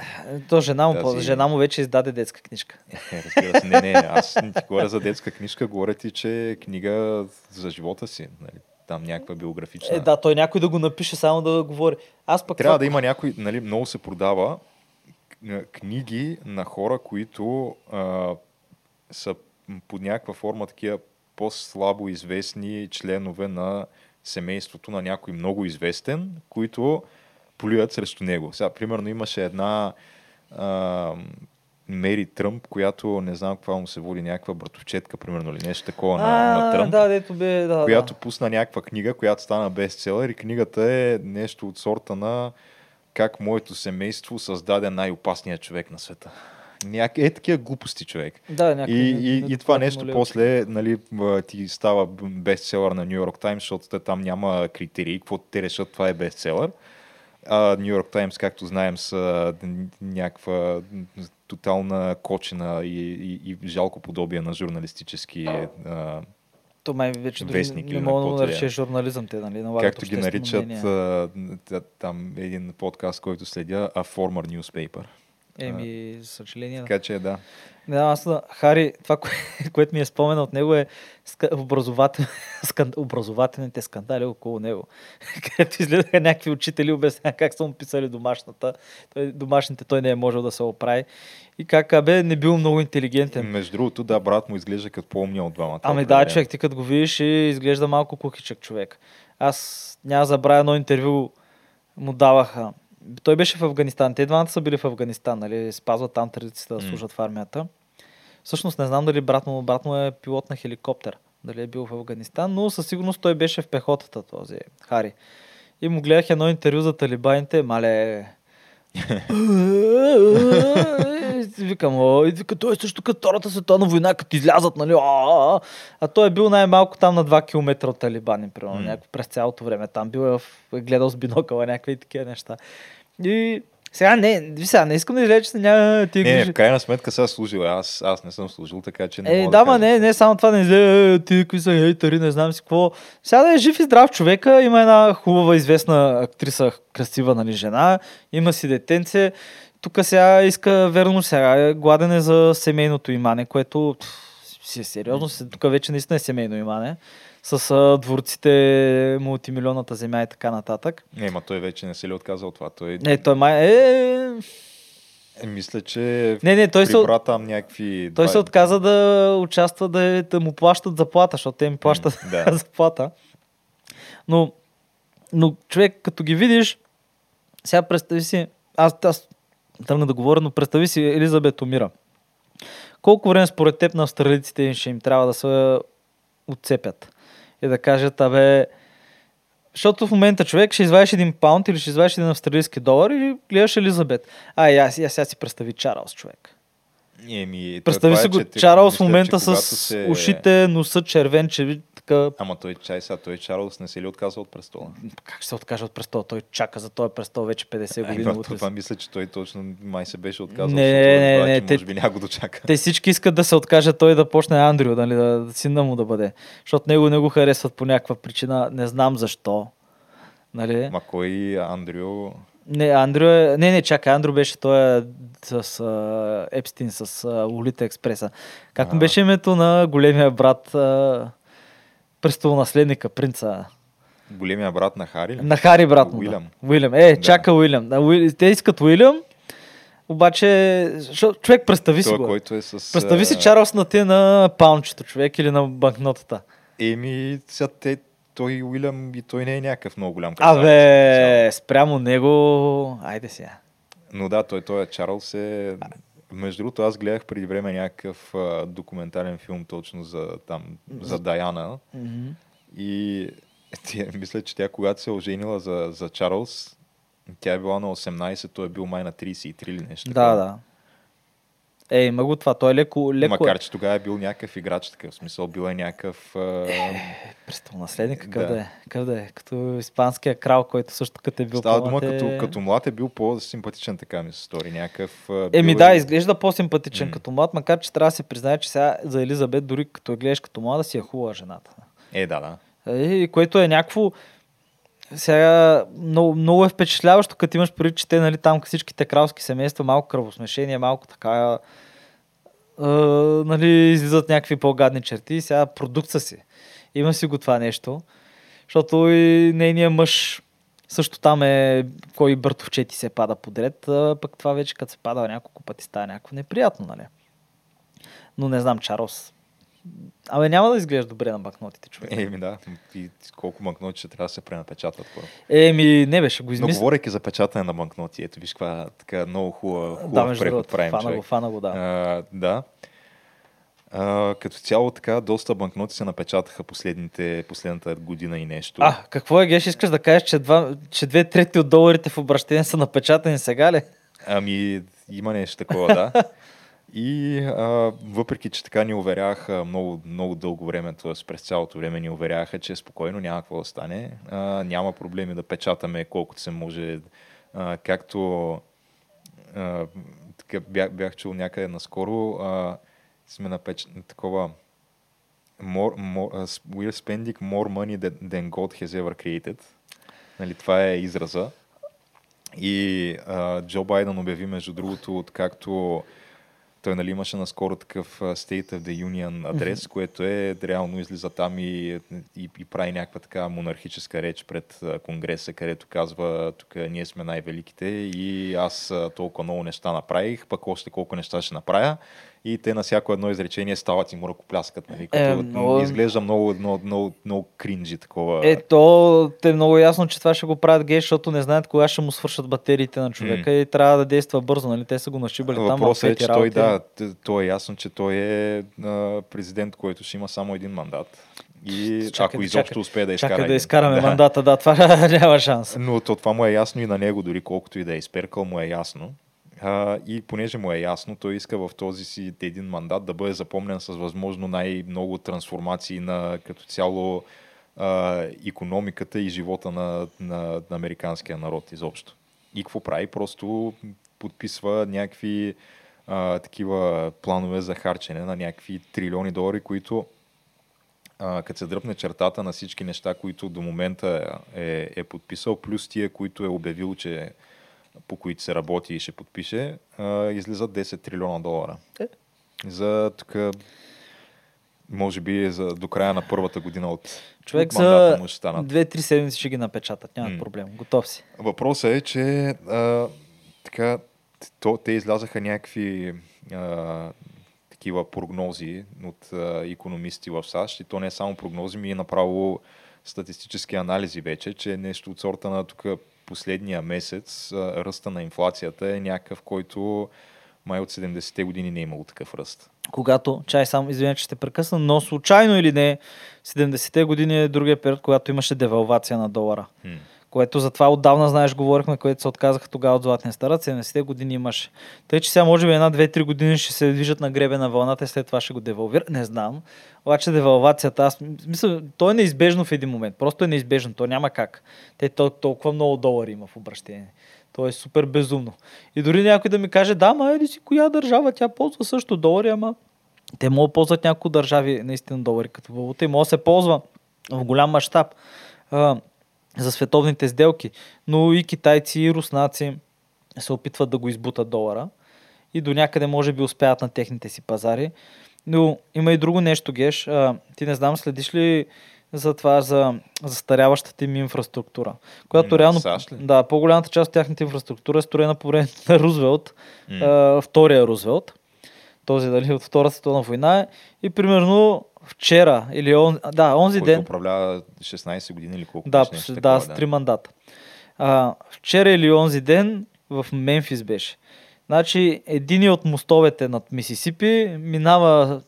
[SPEAKER 2] То жена му,
[SPEAKER 1] Тази-
[SPEAKER 2] жена му вече издаде детска книжка.
[SPEAKER 1] е, разбира се, не, не, аз не ти говоря за детска книжка, говоря ти, че е книга за живота си, нали, там някаква биографична.
[SPEAKER 2] Е, да, той някой да го напише, само да говори. Аз пък
[SPEAKER 1] Трябва
[SPEAKER 2] това-
[SPEAKER 1] да има някой, нали, много се продава книги на хора, които а, са под някаква форма такива по-слабо известни членове на семейството на някой много известен, които плюят срещу него. Сега, примерно, имаше една а, Мери Тръмп, която не знам каква му се води, някаква братовчетка, примерно, или нещо такова на, на
[SPEAKER 2] А,
[SPEAKER 1] Тръмп
[SPEAKER 2] да, дето бе, да,
[SPEAKER 1] която
[SPEAKER 2] да.
[SPEAKER 1] пусна някаква книга, която стана бестселър и книгата е нещо от сорта на как моето семейство създаде най-опасния човек на света. Няк... Е такива глупости човек.
[SPEAKER 2] Да, някакви
[SPEAKER 1] И,
[SPEAKER 2] не-
[SPEAKER 1] и, и това нещо
[SPEAKER 2] молелки.
[SPEAKER 1] после нали, ти става бестселър на Нью Йорк Таймс, защото там няма критерии, какво те решат, това е бестселър. Нью Йорк Таймс, както знаем, са някаква тотална кочена и, и, и жалко подобие на журналистически а,
[SPEAKER 2] То май вече дори
[SPEAKER 1] Вестник
[SPEAKER 2] не, мога да наречеш журнализъм те, нали? налагат
[SPEAKER 1] както ги наричат а, там един подкаст, който следя, A Former Newspaper.
[SPEAKER 2] Еми, да.
[SPEAKER 1] Така че да.
[SPEAKER 2] Не, аз на Хари, това, кое, което ми е спомена от него е образовател, скан, образователните скандали около него. Където изгледаха някакви учители, обяснява как са му писали домашната. Той, домашните той не е можел да се оправи. И как, абе, не бил много интелигентен.
[SPEAKER 1] Между другото, да, брат му изглежда като по-умния от двамата.
[SPEAKER 2] Ами да, човек, ти като го видиш и изглежда малко кухичък човек. Аз няма да забравя едно интервю му даваха. Той беше в Афганистан. Те двамата са били в Афганистан, нали? Спазват там традицията да служат в армията. Всъщност не знам дали брат му, брат му е пилот на хеликоптер. Дали е бил в Афганистан, но със сигурност той беше в пехотата, този Хари. И му гледах едно интервю за талибаните, мале... Викам, о, и вика, той е също като Втората световна война, като излязат, нали? А, а, той е бил най-малко там на 2 км от талибани, примерно,
[SPEAKER 1] М.
[SPEAKER 2] някакво през цялото време. Там бил е в, е гледал с бинокъла някакви такива неща. И сега не, сега, не искам да излезе, че няма ти
[SPEAKER 1] Не,
[SPEAKER 2] грижи.
[SPEAKER 1] в крайна сметка сега служил. Аз, аз не съм служил, така че не
[SPEAKER 2] Е,
[SPEAKER 1] мога
[SPEAKER 2] да,
[SPEAKER 1] да
[SPEAKER 2] ма не, не само това не излезе, е, ти какви са хейтери, не знам си какво. Сега да е жив и здрав човека, има една хубава, известна актриса, красива, нали, жена, има си детенце. Тук сега иска, верно сега, е гладен е за семейното имане, което пф, си е сериозно, тук вече наистина е семейно имане. С а, дворците, мултимилионната земя и така нататък.
[SPEAKER 1] Не, ма той вече не се ли е отказал от това? Той,
[SPEAKER 2] Не, той май е...
[SPEAKER 1] е, мисля, че
[SPEAKER 2] Не, не, той се,
[SPEAKER 1] прибра там някакви...
[SPEAKER 2] той се отказа да участва, да, е- да му плащат заплата, защото те им плащат
[SPEAKER 1] М, да.
[SPEAKER 2] заплата. Но, но човек, като ги видиш, сега представи си, аз, аз тръгна да говоря, но представи си Елизабет умира. Колко време според теб на австралийците им ще им трябва да се отцепят и да кажат, абе, защото в момента човек ще извадиш един паунд или ще извадиш един австралийски долар и гледаш Елизабет. А, и аз, и аз си представи Чарлз, човек.
[SPEAKER 1] Еми,
[SPEAKER 2] Представи си
[SPEAKER 1] е,
[SPEAKER 2] го
[SPEAKER 1] те-
[SPEAKER 2] Чарлз в момента с
[SPEAKER 1] се-
[SPEAKER 2] ушите, носа червен, че така...
[SPEAKER 1] Ама той чай сега, той Чарлз не се ли отказа от престола?
[SPEAKER 2] Как ще се откаже от престола? Той чака за този престол вече 50
[SPEAKER 1] Ай,
[SPEAKER 2] години.
[SPEAKER 1] това,
[SPEAKER 2] утре
[SPEAKER 1] това
[SPEAKER 2] си.
[SPEAKER 1] мисля, че той точно май се беше отказал.
[SPEAKER 2] Не,
[SPEAKER 1] защото
[SPEAKER 2] не,
[SPEAKER 1] разбра,
[SPEAKER 2] не, те-
[SPEAKER 1] Може би няма го дочака.
[SPEAKER 2] Те всички искат да се откаже той да почне Андрю, нали, да, да сина му да бъде. Защото него не го харесват по някаква причина. Не знам защо. Нали?
[SPEAKER 1] Ма кой Андрю...
[SPEAKER 2] Не, Андрю е... Не, не, чакай, Андрю беше той е с а, Епстин, с а, Лолита Експреса. Как му беше името на големия брат, а, престолонаследника, принца?
[SPEAKER 1] Големия брат на Хари?
[SPEAKER 2] На Хари брат му.
[SPEAKER 1] Уилям.
[SPEAKER 2] Да. Уилям. Е,
[SPEAKER 1] Да.
[SPEAKER 2] чака Уилям. Да, Уил- Те искат Уилям, обаче, човек, представи си
[SPEAKER 1] Той,
[SPEAKER 2] го.
[SPEAKER 1] който е с...
[SPEAKER 2] Представи си Чарлз на те на паунчето, човек, или на банкнотата.
[SPEAKER 1] Еми, сега те, той Уилям и той не е някакъв много голям красавец.
[SPEAKER 2] Абе, спрямо него, айде сега.
[SPEAKER 1] Но да, той, той е Чарлз е... Между другото, аз гледах преди време някакъв а, документален филм точно за там, за Даяна.
[SPEAKER 2] Мгм.
[SPEAKER 1] И тя, мисля, че тя когато се е оженила за, за Чарлз, тя е била на 18, той е бил май на 33 или нещо.
[SPEAKER 2] Да, да. Е, има го това. Той е леко... леко
[SPEAKER 1] Макар,
[SPEAKER 2] е.
[SPEAKER 1] че тогава е бил някакъв играч, такъв смисъл, бил е някакъв... А...
[SPEAKER 2] Престолнаследник, какъв
[SPEAKER 1] Да.
[SPEAKER 2] да. е. Какъв да е. Като испанския крал, който също като е бил
[SPEAKER 1] Става дума, като,
[SPEAKER 2] е-
[SPEAKER 1] като млад е бил по-симпатичен, така ми се стори. Някакъв...
[SPEAKER 2] Еми
[SPEAKER 1] бил
[SPEAKER 2] да,
[SPEAKER 1] е-
[SPEAKER 2] изглежда по-симпатичен
[SPEAKER 1] М.
[SPEAKER 2] като млад, макар че трябва да се признае, че сега за Елизабет, дори като я гледаш като млада, си е хубава жената.
[SPEAKER 1] Е, да, да.
[SPEAKER 2] Е, което е някакво... Сега много, много е впечатляващо, като имаш преди, че те, нали, там всичките кралски семейства, малко кръвосмешение, малко така, е, нали, излизат някакви по-гадни черти и сега продукт са си. Има си го това нещо, защото и нейният мъж също там е, кой бъртовчети се пада подред, пък това вече като се пада няколко пъти става някакво неприятно, нали? Но не знам, Чарлз. Абе, няма да изглежда добре на банкнотите, човек.
[SPEAKER 1] Еми да, и колко банкноти ще трябва да се пренапечатат. първо.
[SPEAKER 2] Еми, не беше, го
[SPEAKER 1] Но
[SPEAKER 2] измисля.
[SPEAKER 1] говорейки за печатане на банкноти, ето виж каква така много хубава,
[SPEAKER 2] Да,
[SPEAKER 1] хубав
[SPEAKER 2] между
[SPEAKER 1] преход правим.
[SPEAKER 2] фана го,
[SPEAKER 1] човек.
[SPEAKER 2] фана го, да.
[SPEAKER 1] А, да. А, като цяло така, доста банкноти се напечатаха последните, последната година и нещо.
[SPEAKER 2] А, какво е, Геш, искаш да кажеш, че, два, че две трети от доларите в обращение са напечатани сега ли?
[SPEAKER 1] Ами, има нещо такова, да. И а, въпреки, че така ни уверяха много, много дълго време, т.е. през цялото време ни уверяха, че спокойно няма какво да стане, а, няма проблеми да печатаме колкото се може, а, както а, така бях, бях чул някъде наскоро, а, сме напеч... такова more, more, we're spending more money than, than God has ever created. Нали, това е израза. И а, Джо Байден обяви, между другото, откакто той нали, имаше наскоро такъв State of the Union адрес, което е реално излиза там и, и, и прави някаква така монархическа реч пред Конгреса, където казва, тук ние сме най-великите и аз толкова много неща направих, пък още колко неща ще направя. И те на всяко едно изречение стават и му ръкопляскат. Нали, като
[SPEAKER 2] Е, много-
[SPEAKER 1] Изглежда много, много, много, много кринджи такова.
[SPEAKER 2] Е, то те е много ясно, че това ще го правят гей, защото не знаят кога ще му свършат батериите на човека и трябва да действа бързо, нали? Те са го нашибали там.
[SPEAKER 1] Въпросът е, че той, да, то е ясно, че той е а, президент, който ще има само един мандат. И
[SPEAKER 2] Чакай
[SPEAKER 1] ако
[SPEAKER 2] да-
[SPEAKER 1] изобщо
[SPEAKER 2] чакай-
[SPEAKER 1] успее да изкара.
[SPEAKER 2] Чакай да изкараме мандата, да, това няма шанс.
[SPEAKER 1] Но то, това му е ясно и на него, дори колкото и да е изперкал, му е ясно. А, и понеже му е ясно, той иска в този си един мандат да бъде запомнен с възможно най-много трансформации на като цяло а, економиката и живота на, на, на американския народ изобщо. И какво прави? Просто подписва някакви а, такива планове за харчене на някакви трилиони долари, които като се дръпне чертата на всички неща, които до момента е, е подписал, плюс тия, които е обявил, че по които се работи и ще подпише, а, излизат 10 трилиона долара.
[SPEAKER 2] Е.
[SPEAKER 1] За тук, може би за, до края на първата година от,
[SPEAKER 2] Човек
[SPEAKER 1] от мандата му ще станат.
[SPEAKER 2] две-три седмици ще ги напечатат, няма проблем. Готов си.
[SPEAKER 1] Въпросът е, че а, така, то, те излязаха някакви а, такива прогнози от а, економисти в САЩ и то не е само прогнози, ми е направо статистически анализи вече, че нещо от сорта на тук последния месец а, ръста на инфлацията е някакъв, който май от 70-те години не е имало такъв ръст.
[SPEAKER 2] Когато, чай само, извиня, че ще прекъсна, но случайно или не, 70-те години е другия период, когато имаше девалвация на долара.
[SPEAKER 1] Хм.
[SPEAKER 2] Което затова отдавна, знаеш, говорихме, което се отказаха тогава от Златния старът, 70-те години имаше. Тъй, че сега може би една, две, три години ще се движат на гребе на вълната и след това ще го девалвират. Не знам. Обаче девалвацията, аз мисля, то е неизбежно в един момент. Просто е неизбежно. То няма как. Те тол- толкова много долари има в обращение. То е супер безумно. И дори някой да ми каже, да, ма еди си коя държава, тя ползва също долари, ама те могат да ползват няколко държави наистина долари като валута и може да се ползва в голям мащаб за световните сделки. Но и китайци, и руснаци се опитват да го избутат долара и до някъде може би успеят на техните си пазари. Но има и друго нещо, Геш. А, ти не знам, следиш ли за това, за застаряващата им инфраструктура. Която реално, да, по-голямата част от тяхната инфраструктура е строена по време на Рузвелт,
[SPEAKER 1] М.
[SPEAKER 2] а, втория Рузвелт, този дали от Втората световна война и примерно вчера или он, да, онзи
[SPEAKER 1] Който
[SPEAKER 2] ден,
[SPEAKER 1] управлява 16 години или колко
[SPEAKER 2] да,
[SPEAKER 1] нещо
[SPEAKER 2] да,
[SPEAKER 1] такова,
[SPEAKER 2] с три мандата. А, вчера или онзи ден в Мемфис беше. Значи, един от мостовете над Мисисипи минава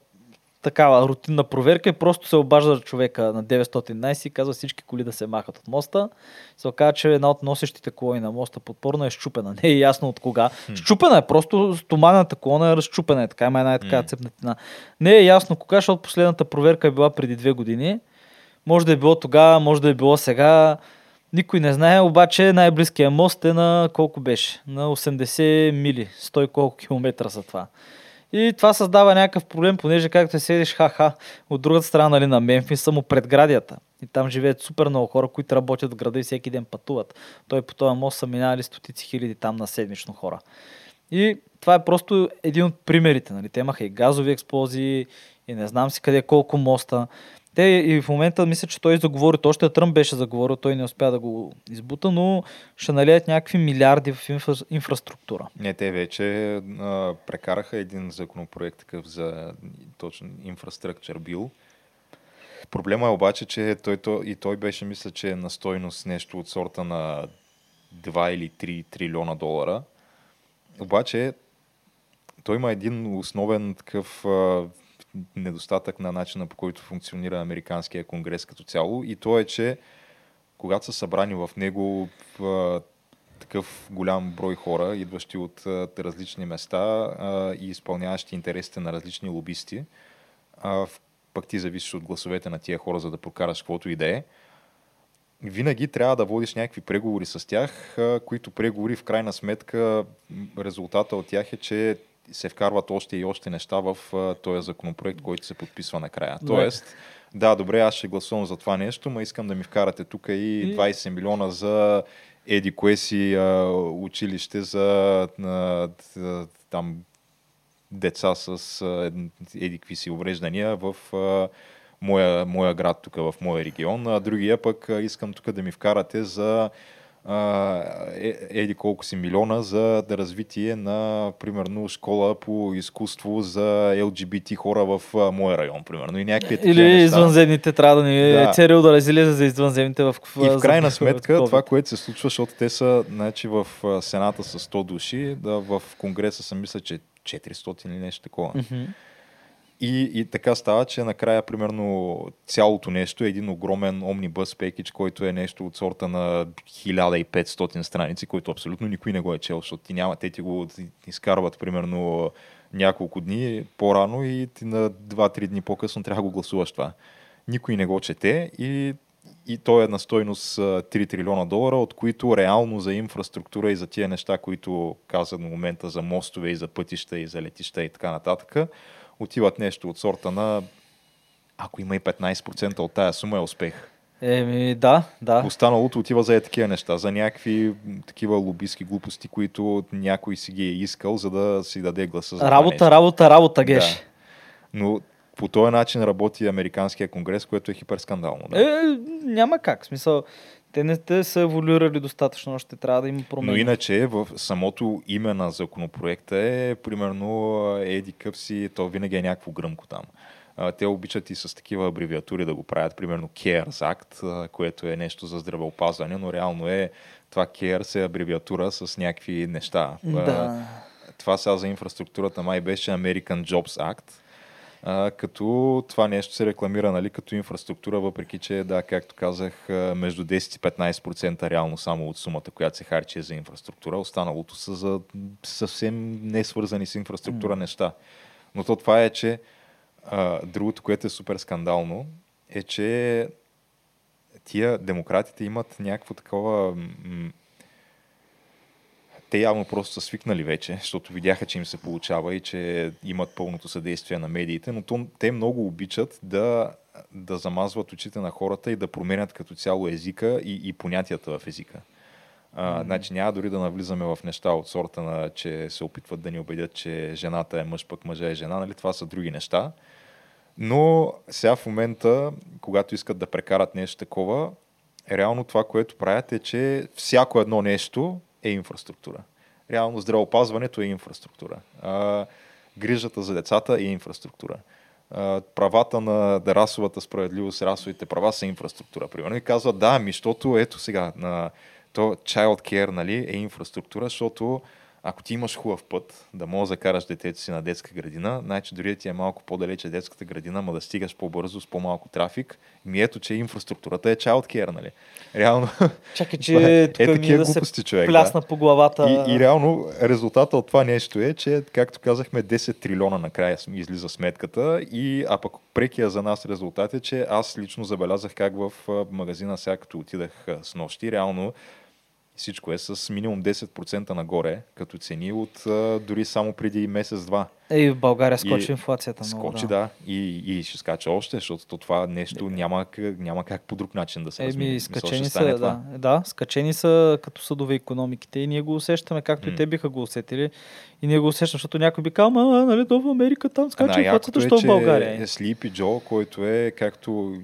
[SPEAKER 2] такава рутинна проверка и просто се обажда човека на 911 и казва всички коли да се махат от моста. Се оказа, че една от носещите колони на моста подпорно е щупена. Не е ясно от кога. Щупена е, просто стоманата колона е разщупена. Е, така има една е така цепнатина. Не е ясно кога, защото последната проверка е била преди две години. Може да е било тогава, може да е било сега. Никой не знае, обаче най-близкия мост е на колко беше? На 80 мили, 100 колко километра за това. И това създава някакъв проблем, понеже както седиш ха-ха от другата страна нали, на Мемфис, само предградията. И там живеят супер много хора, които работят в града и всеки ден пътуват. Той по този мост са минали стотици хиляди там на седмично хора. И това е просто един от примерите. Нали. Те имаха и газови експлозии, и не знам си къде колко моста. Те и в момента мисля, че той заговори, още Тръмп беше заговорил, той не успя да го избута, но ще налият някакви милиарди в инфра... инфраструктура.
[SPEAKER 1] Не, те вече а, прекараха един законопроект такъв за точно инфраструктур бил. Проблема е обаче, че той, той, и той беше, мисля, че е на стойност нещо от сорта на 2 или 3 трилиона долара. Обаче той има един основен такъв а, недостатък на начина по който функционира Американския конгрес като цяло. И то е, че когато са събрани в него в, такъв голям брой хора, идващи от различни места а, и изпълняващи интересите на различни лобисти, а, пък ти зависиш от гласовете на тия хора, за да прокараш каквото и да е, винаги трябва да водиш някакви преговори с тях, които преговори в крайна сметка резултата от тях е, че се вкарват още и още неща в този законопроект, който се подписва накрая. Да. Тоест, да, добре, аз ще гласувам за това нещо, но искам да ми вкарате тук и 20 милиона за еди кое си а, училище за а, там деца с а, еди какви си увреждания в а, моя, моя град, тук в моя регион. А другия пък а, искам тук да ми вкарате за е, еди колко си милиона за да развитие на, примерно, школа по изкуство за ЛГБТ хора в а, моя район, примерно. И някакви
[SPEAKER 2] Или неща. извънземните трябва да ни да. е церил да излезе за извънземните в
[SPEAKER 1] И в крайна сметка това, което се случва, защото те са значи, в Сената с 100 души, да, в Конгреса са мисля, че 400 или нещо такова. Mm-hmm. И, и така става, че накрая, примерно, цялото нещо е един огромен омнибус пекич, който е нещо от сорта на 1500 страници, който абсолютно никой не го е чел, защото ти няма, те ти го изкарват, примерно, няколко дни по-рано и ти на 2-3 дни по-късно трябва да го гласуваш това. Никой не го чете и, и то е на стойност 3 трилиона долара, от които реално за инфраструктура и за тия неща, които каза на момента за мостове и за пътища и за летища и така нататък, отиват нещо от сорта на ако има и 15% от тая сума е успех.
[SPEAKER 2] Еми, да, да.
[SPEAKER 1] Останалото отива за е такива неща, за някакви такива лобистки глупости, които някой си ги е искал, за да си даде гласа за
[SPEAKER 2] Работа, нещо. работа, работа, геш. Да.
[SPEAKER 1] Но по този начин работи Американския конгрес, което е хиперскандално. Да.
[SPEAKER 2] Е, няма как. Смисъл, те не те са еволюирали достатъчно, още трябва да има промени.
[SPEAKER 1] Но иначе в самото име на законопроекта е примерно Еди Къпси, то винаги е някакво гръмко там. Те обичат и с такива абревиатури да го правят, примерно CARES Act, което е нещо за здравеопазване, но реално е това CARES е абревиатура с някакви неща.
[SPEAKER 2] Да.
[SPEAKER 1] Това сега за инфраструктурата май беше American Jobs Act, а, като това нещо се рекламира нали, като инфраструктура, въпреки че, да, както казах, между 10 и 15% реално само от сумата, която се харчи е за инфраструктура, останалото са за съвсем не свързани с инфраструктура неща. Но то това е, че а, другото, което е супер скандално, е, че тия демократите имат някакво такова м- те явно просто са свикнали вече, защото видяха, че им се получава и че имат пълното съдействие на медиите, но то, те много обичат да, да замазват очите на хората и да променят като цяло езика и, и понятията в езика. А, mm-hmm. Значи няма дори да навлизаме в неща от сорта на, че се опитват да ни убедят, че жената е мъж, пък мъжа е жена, нали? Това са други неща. Но сега в момента, когато искат да прекарат нещо такова, реално това, което правят е, че всяко едно нещо е инфраструктура. Реално здравеопазването е инфраструктура. А, грижата за децата е инфраструктура. А, правата на да расовата справедливост, расовите права са инфраструктура. Примерно и казват, да, ми, защото ето сега, на, то child care нали, е инфраструктура, защото ако ти имаш хубав път да можеш да караш детето си на детска градина, значи дори да ти е малко по-далече детската градина, ма да стигаш по-бързо с по-малко трафик, ми ето, че инфраструктурата е childcare, нали? Реално.
[SPEAKER 2] Чакай, че
[SPEAKER 1] е,
[SPEAKER 2] тук
[SPEAKER 1] е такива
[SPEAKER 2] да се
[SPEAKER 1] глупости, човек.
[SPEAKER 2] плясна
[SPEAKER 1] Да.
[SPEAKER 2] по главата.
[SPEAKER 1] И, и реално резултата от това нещо е, че, както казахме, 10 трилиона накрая излиза сметката, и, а пък прекия за нас резултат е, че аз лично забелязах как в магазина сега като отидах с нощи, реално всичко е с минимум 10% нагоре, като цени от а, дори само преди месец-два.
[SPEAKER 2] Ей, в България скочи
[SPEAKER 1] И
[SPEAKER 2] инфлацията много.
[SPEAKER 1] Скочи, да. И, и ще скача още, защото то това нещо няма, как- няма как по друг начин да се размине.
[SPEAKER 2] Еми, скачени са,
[SPEAKER 1] това.
[SPEAKER 2] да, да, скачени са като съдове економиките и ние го усещаме, както
[SPEAKER 1] М.
[SPEAKER 2] и те биха го усетили. И ние го усещаме, защото някой би казал, ма, нали, то в Америка там скача инфлацията,
[SPEAKER 1] Най-якото
[SPEAKER 2] що в България.
[SPEAKER 1] е, е Sleepy Joe, който е, както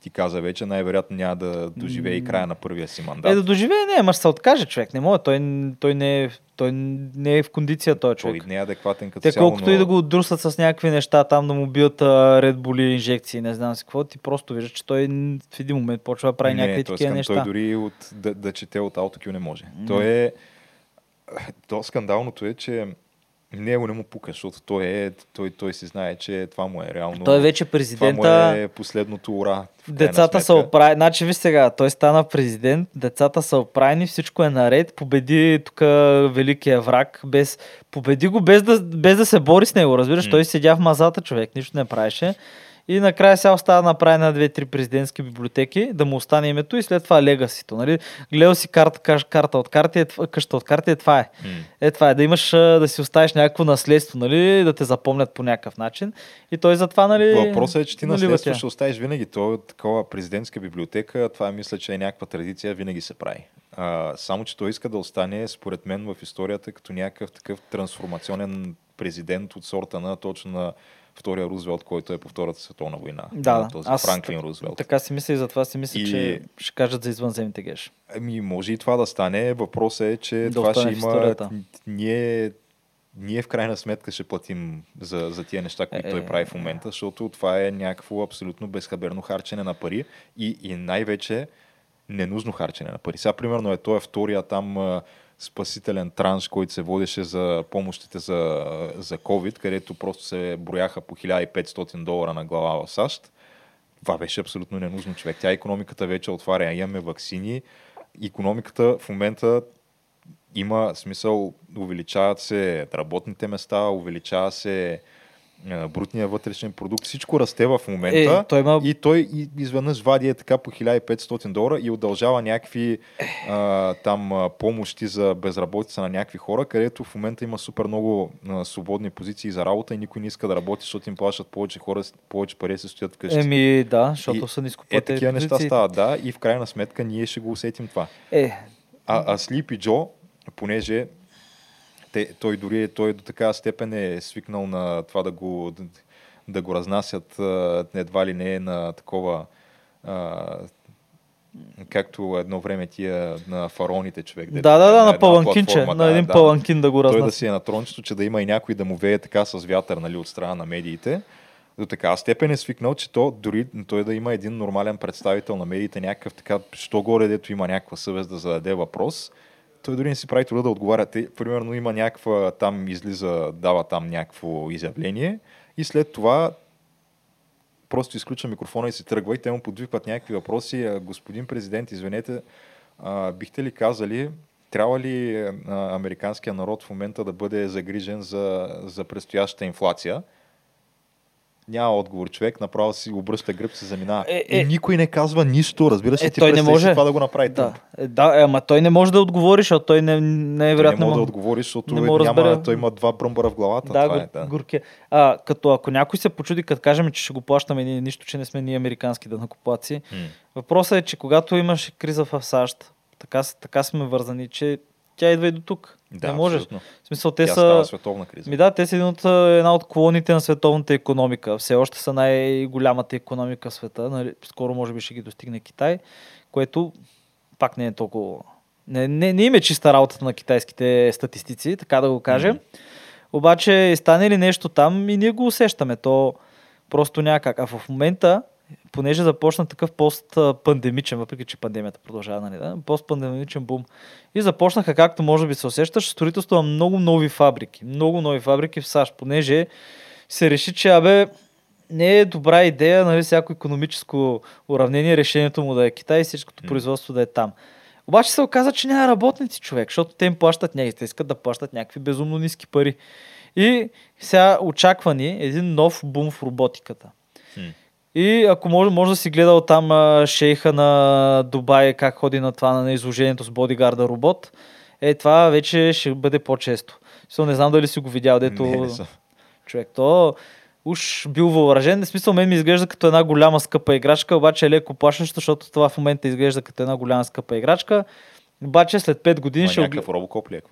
[SPEAKER 1] ти каза вече, най-вероятно няма да доживее и края на първия си мандат.
[SPEAKER 2] Е, да доживее, не, ама ще се откаже човек. Не може, той, той, не, е, той не е в кондиция, той
[SPEAKER 1] Той
[SPEAKER 2] човек.
[SPEAKER 1] не е адекватен като
[SPEAKER 2] Те
[SPEAKER 1] цяло,
[SPEAKER 2] колкото
[SPEAKER 1] но...
[SPEAKER 2] и да го друсат с някакви неща, там да му бият Bull инжекции, не знам си какво, ти просто виждаш, че той в един момент почва да прави
[SPEAKER 1] не,
[SPEAKER 2] някакви такива неща.
[SPEAKER 1] Той дори от, да, да чете от AutoQ не може. Той е... То скандалното е, че него не му пука, защото той, е, той, той си знае, че това му е реално...
[SPEAKER 2] Той е вече
[SPEAKER 1] това
[SPEAKER 2] президента.
[SPEAKER 1] му е последното ура.
[SPEAKER 2] Децата са оправени. Значи, ви сега, той стана президент, децата са оправени, всичко е наред, победи тук великия враг, без, победи го без да, без да се бори с него, разбираш,
[SPEAKER 1] М.
[SPEAKER 2] той седя в мазата човек, нищо не правеше. И накрая сега остава да направи на две-три президентски библиотеки, да му остане името и след това легасито. Нали? Гледал си карта, каш- карта от карти, е, къща от карти, е това е. Е, това е да имаш, да си оставиш някакво наследство, нали, да те запомнят по някакъв начин. И той затова, нали...
[SPEAKER 1] Въпросът е, че ти
[SPEAKER 2] налива
[SPEAKER 1] наследство ще оставиш винаги. То е такова президентска библиотека, това мисля, че е някаква традиция, винаги се прави. А, само, че той иска да остане, според мен, в историята като някакъв такъв трансформационен президент от сорта на точно на втория Рузвелт, който е по Втората световна война.
[SPEAKER 2] Да,
[SPEAKER 1] този
[SPEAKER 2] Аз
[SPEAKER 1] Франклин Рузвелт.
[SPEAKER 2] Така си мисля и затова си мисля,
[SPEAKER 1] И-
[SPEAKER 2] че ще кажат за извънземните геш.
[SPEAKER 1] Ами, може и това да стане. Въпросът е, че
[SPEAKER 2] Да
[SPEAKER 1] това ще
[SPEAKER 2] в
[SPEAKER 1] има...
[SPEAKER 2] историята.
[SPEAKER 1] Ние, ние в крайна сметка ще платим за, за тия неща, които
[SPEAKER 2] Е,
[SPEAKER 1] той
[SPEAKER 2] е,
[SPEAKER 1] прави в
[SPEAKER 2] е.
[SPEAKER 1] момента, защото това е някакво абсолютно безхаберно харчене на пари и, и най-вече ненужно харчене на пари. Сега, примерно, е този втория там спасителен транш, който се водеше за помощите за, за COVID, където просто се брояха по 1500 долара на глава в САЩ. Това беше абсолютно ненужно, човек. Тя економиката вече отваря. Имаме вакцини. Економиката в момента има смисъл, увеличават се работните места, увеличава се брутния вътрешен продукт, всичко расте в момента
[SPEAKER 2] Е, той има-
[SPEAKER 1] и той и- изведнъж вади е така по 1500 долара и удължава някакви а, там помощи за безработица на някакви хора, където в момента има супер много а, свободни позиции за работа и никой не иска да работи, защото им плащат повече хора, повече пари се стоят вкъщи.
[SPEAKER 2] Еми, да, защото
[SPEAKER 1] И
[SPEAKER 2] са ниско
[SPEAKER 1] е, такива неща стават, да, и в крайна сметка ние ще го усетим това.
[SPEAKER 2] Е,
[SPEAKER 1] А, а Sleepy Джо, понеже те, той дори той до такава степен е свикнал на това да го, да, да го разнасят едва ли не на такова а, както едно време тия на фараоните човек.
[SPEAKER 2] да, да, да, на
[SPEAKER 1] една
[SPEAKER 2] паланкинче, на един
[SPEAKER 1] да.
[SPEAKER 2] паланкин да го
[SPEAKER 1] Той да
[SPEAKER 2] разнася.
[SPEAKER 1] си е на трончето, че да има и някой да му вее така с вятър нали, от страна на медиите. До такава степен е свикнал, че то дори той да има един нормален представител на медиите, някакъв така, що горе, дето има някаква съвест да зададе въпрос, той дори не си прави труда да отговаря. Те, примерно има някаква, там излиза, дава там някакво изявление и след това просто изключва микрофона и си тръгва и те му подвикват някакви въпроси. Господин президент, извинете, а, бихте ли казали, трябва ли а, американския народ в момента да бъде загрижен за, за предстоящата инфлация? Няма отговор. Човек направо си обръща гръб, се заминава.
[SPEAKER 2] Е,
[SPEAKER 1] и
[SPEAKER 2] е.
[SPEAKER 1] никой не казва нищо. Разбира се,
[SPEAKER 2] Е,
[SPEAKER 1] ти
[SPEAKER 2] той не може.
[SPEAKER 1] това да го направи
[SPEAKER 2] Да, е, да, е, ама той не може да отговори, защото той не, не е вероятно.
[SPEAKER 1] не може да отговори, защото
[SPEAKER 2] не
[SPEAKER 1] е,
[SPEAKER 2] мога да
[SPEAKER 1] няма,
[SPEAKER 2] разбера.
[SPEAKER 1] той има два бръмбара в главата.
[SPEAKER 2] Да,
[SPEAKER 1] това е, да.
[SPEAKER 2] А, като ако някой се почуди, като кажем, че ще го плащаме ние, нищо, че не сме ние американски данакоплаци, въпросът е, че когато имаш криза в САЩ, така, така сме вързани, че тя идва и до тук.
[SPEAKER 1] Да,
[SPEAKER 2] не можеш.
[SPEAKER 1] абсолютно.
[SPEAKER 2] В смисъл, те
[SPEAKER 1] Тя
[SPEAKER 2] са...
[SPEAKER 1] световна криза.
[SPEAKER 2] Ми да, те са един от, а, една от колоните на световната економика. Все още са най-голямата економика в света. Нали? Скоро може би ще ги достигне Китай, което пак не е толкова... Не, не, не им е чиста работата на китайските статистици, така да го кажем.
[SPEAKER 1] Мгм.
[SPEAKER 2] Обаче стане ли нещо там и ние го усещаме. То просто някак. А в момента понеже започна такъв пост-пандемичен, въпреки че пандемията продължава, нали, да? пост-пандемичен бум. И започнаха, както може би се усещаш, строителство на много нови фабрики. Много нови фабрики в САЩ, понеже се реши, че абе, не е добра идея, нали, всяко економическо уравнение, решението му да е Китай и всичкото
[SPEAKER 1] М.
[SPEAKER 2] производство да е там. Обаче се оказа, че няма работници човек, защото те им плащат някакви, те искат да плащат някакви безумно ниски пари. И сега очаква ни един нов бум в роботиката.
[SPEAKER 1] М.
[SPEAKER 2] И ако може, може да си гледал там а, шейха на Дубай, как ходи на това на изложението с бодигарда робот, е това вече ще бъде по-често. So, не знам дали си го видял, дето
[SPEAKER 1] Не, не съм.
[SPEAKER 2] човек, то уж бил въоръжен. В смисъл, мен ми изглежда като една голяма скъпа играчка, обаче е леко плашещо, защото това в момента изглежда като една голяма скъпа играчка. Обаче след 5 години
[SPEAKER 1] Ма
[SPEAKER 2] ще,
[SPEAKER 1] някакъв робокоп ли е?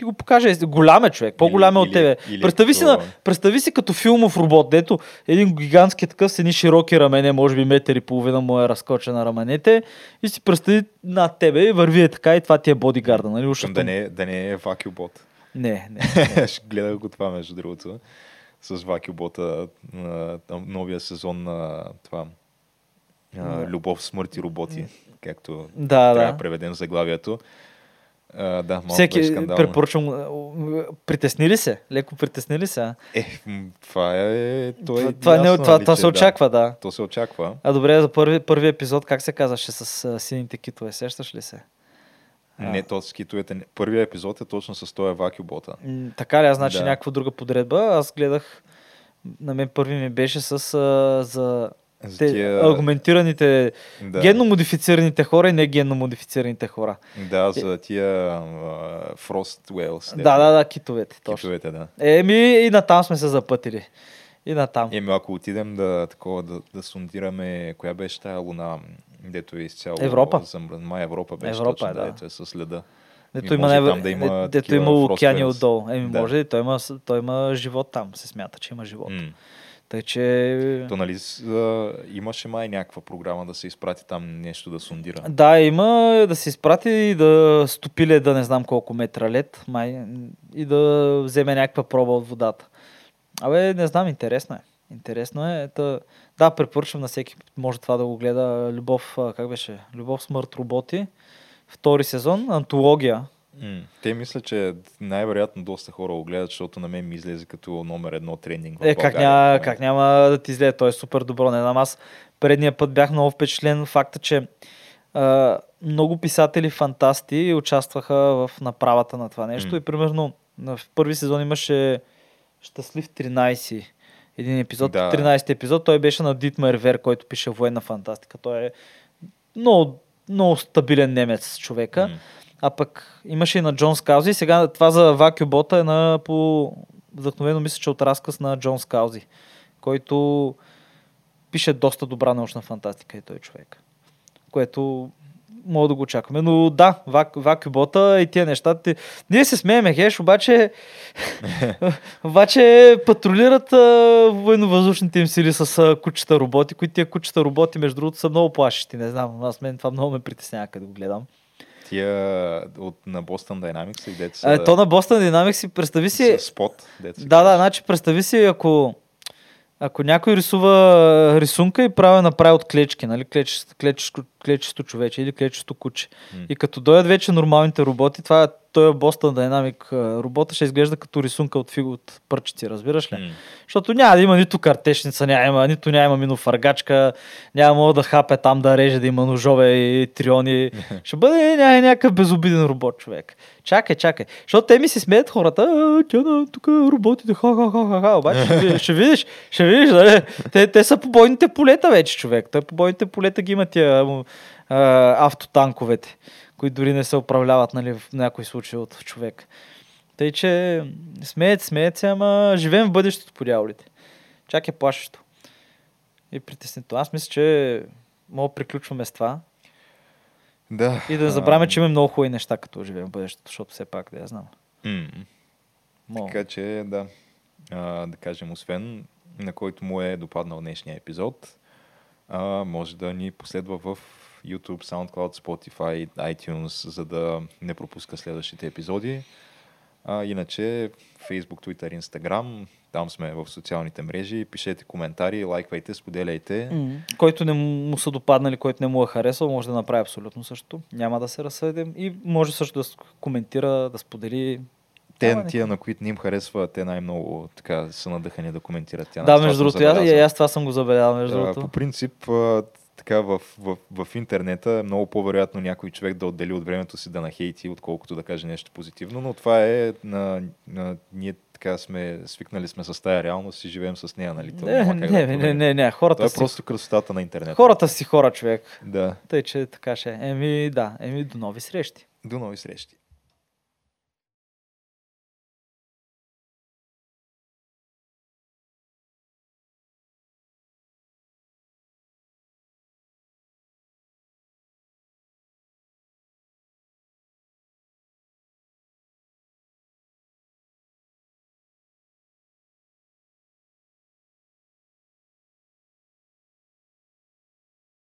[SPEAKER 1] Е?
[SPEAKER 2] ти го покажа. Голям е човек, по-голям е от
[SPEAKER 1] или-
[SPEAKER 2] тебе.
[SPEAKER 1] или
[SPEAKER 2] представи, си
[SPEAKER 1] като-
[SPEAKER 2] на, представи си като филмов робот, дето един гигантски такъв с едни широки рамене, може би метър и половина му е разкочен на раменете и си представи над тебе и върви е така и това ти е бодигарда, нали? Като-
[SPEAKER 1] да не, да не е вакюбот.
[SPEAKER 2] не, не.
[SPEAKER 1] Ще гледах го това, между другото. С вакюбота новия сезон на това. Любов, смърт и роботи. Както
[SPEAKER 2] Да,
[SPEAKER 1] трябва
[SPEAKER 2] да
[SPEAKER 1] преведем заглавието. А, да, малко
[SPEAKER 2] Всеки,
[SPEAKER 1] беше
[SPEAKER 2] препоръчвам, а, притесни ли се? Леко притесни ли се?
[SPEAKER 1] Е, това е... То е
[SPEAKER 2] това, това, не, това,
[SPEAKER 1] нали,
[SPEAKER 2] това се очаква, да.
[SPEAKER 1] То се очаква.
[SPEAKER 2] А добре, за първи, първи епизод, как се казваше с а, сините китове? Сещаш ли се? А.
[SPEAKER 1] Не, то с китовете. Първият епизод е точно с този вакюбота.
[SPEAKER 2] Така ли, аз значи
[SPEAKER 1] Да.
[SPEAKER 2] някаква друга подредба. Аз гледах, на мен първи ми беше с а, за
[SPEAKER 1] За
[SPEAKER 2] те,
[SPEAKER 1] тия-
[SPEAKER 2] аргументираните,
[SPEAKER 1] да,
[SPEAKER 2] генно модифицираните хора и не генно модифицираните хора.
[SPEAKER 1] да, за тия а, Frost Whales.
[SPEAKER 2] Да, да, да, китовете, точно.
[SPEAKER 1] Китовете, да.
[SPEAKER 2] Еми и натам сме се запътили. И натам.
[SPEAKER 1] Еми, ако отидем да, такова, да, да сондираме, коя беше тая луна, дето е изцяло
[SPEAKER 2] Европа.
[SPEAKER 1] замръзна. Май Европа беше
[SPEAKER 2] Европа
[SPEAKER 1] точно,
[SPEAKER 2] е, да.
[SPEAKER 1] ето е със следа.
[SPEAKER 2] Дето има, най-
[SPEAKER 1] да има
[SPEAKER 2] де- дето има океани отдолу. Еми,
[SPEAKER 1] Да.
[SPEAKER 2] може той има, с- той има живот там. Се смята, че има живот.
[SPEAKER 1] М.
[SPEAKER 2] Тъй, че...
[SPEAKER 1] То нали имаше май някаква програма да се изпрати там нещо да сондира.
[SPEAKER 2] Да, има да се изпрати и да стопиле да не знам колко метра лед май, и да вземе някаква проба от водата. Абе, не знам, интересно е. Интересно е. Та, да, препоръчвам на всеки, може това да го гледа. Любов, как беше? Любов, смърт, роботи. Втори сезон, антология.
[SPEAKER 1] М. Те мисля, че най-вероятно доста хора го гледат, защото на мен ми излезе като номер едно тренинг.
[SPEAKER 2] Е, как няма, как няма да ти излезе? Той е супер добро. Не знам, аз предния път бях много впечатлен факта, че а, много писатели фантасти участваха в направата на това нещо.
[SPEAKER 1] М.
[SPEAKER 2] И примерно в първи сезон имаше Щастлив 13 един епизод.
[SPEAKER 1] Да.
[SPEAKER 2] 13 епизод той беше на Дитмер Вер, който пише военна фантастика. Той е много, много стабилен немец човека.
[SPEAKER 1] М.
[SPEAKER 2] А пък имаше и на Джон Скаузи. Сега това за Вакюбота е на по вдъхновено мисля, че от разказ на Джон Скаузи, който пише доста добра научна фантастика и той човек. Което мога да го очакваме. Но да, вак, Вакюбота и тия неща. Ти... Ние се смееме, хеш, обаче обаче патрулират а, военновъздушните им сили с а, кучета роботи, които тия кучета роботи, между другото, са много плашещи. Не знам, аз мен това много ме притеснява, като го гледам.
[SPEAKER 1] Тия от, на Boston Dynamics и дете са...
[SPEAKER 2] А, то на Boston Dynamics си, представи си...
[SPEAKER 1] спот. дето
[SPEAKER 2] Да, да, значи представи си, ако, ако някой рисува рисунка и прави направи от клечки, нали, клечесто, клечесто, клечесто човече или клечесто куче.
[SPEAKER 1] М.
[SPEAKER 2] И като дойдат вече нормалните роботи, това той е Dynamic а, робота ще изглежда като рисунка от фиго от пърчици, разбираш ли?
[SPEAKER 1] М.
[SPEAKER 2] Защото няма да има нито картешница, няма, нито няма минофаргачка, няма мога да хапе там да реже, да има ножове и триони. Ще бъде ня- някакъв безобиден робот човек. Чакай, чакай. Защото те ми се смеят хората, тя на тук роботите, ха, ха, ха, ха, ха. Обаче ще, ще видиш, ще видиш, нали? Те, те са по бойните полета вече, човек. Те по бойните полета ги имат тия а, автотанковете, които дори не се управляват, нали, в някои случаи от човек. Тъй, че смеят, смеят се, ама живеем в бъдещето по дяволите. Чак е плашещо. И притеснито. Аз мисля, че мога да приключваме с това.
[SPEAKER 1] Да.
[SPEAKER 2] И да забравяме, че има много хубави неща, като живеем в бъдещето, защото все пак да я знам.
[SPEAKER 1] М.
[SPEAKER 2] Мога.
[SPEAKER 1] Така че, да. А, да кажем, освен на който му е допаднал днешния епизод, а, може да ни последва в YouTube, SoundCloud, Spotify, iTunes, за да не пропуска следващите епизоди. А, иначе Facebook, Twitter, Instagram, Там сме в социалните мрежи. Пишете коментари, лайквайте, споделяйте.
[SPEAKER 2] М, Който не му са допаднали, който не му е харесал, може да направи абсолютно същото. Няма да се разсъдим. И може също да коментира, да сподели.
[SPEAKER 1] Те,
[SPEAKER 2] Няма
[SPEAKER 1] тия, на които не им харесва, те най-много така са надъхани да коментират. Тя,
[SPEAKER 2] Да, между другото, и аз, това съм го забелязал, между другото.
[SPEAKER 1] По принцип, така в, в, в интернета е много по-вероятно някой човек да отдели от времето си да нахейти, отколкото да каже нещо позитивно, но това е на, на ние така сме, свикнали сме с тая реалност и живеем с нея, нали? То
[SPEAKER 2] Не, не,
[SPEAKER 1] да
[SPEAKER 2] не, не, не, хората
[SPEAKER 1] Това е
[SPEAKER 2] си,
[SPEAKER 1] просто красотата на интернет.
[SPEAKER 2] хората си хора, човек.
[SPEAKER 1] Да.
[SPEAKER 2] Тъй, че така ще. е. Еми, да, еми, до нови срещи.
[SPEAKER 1] До нови срещи.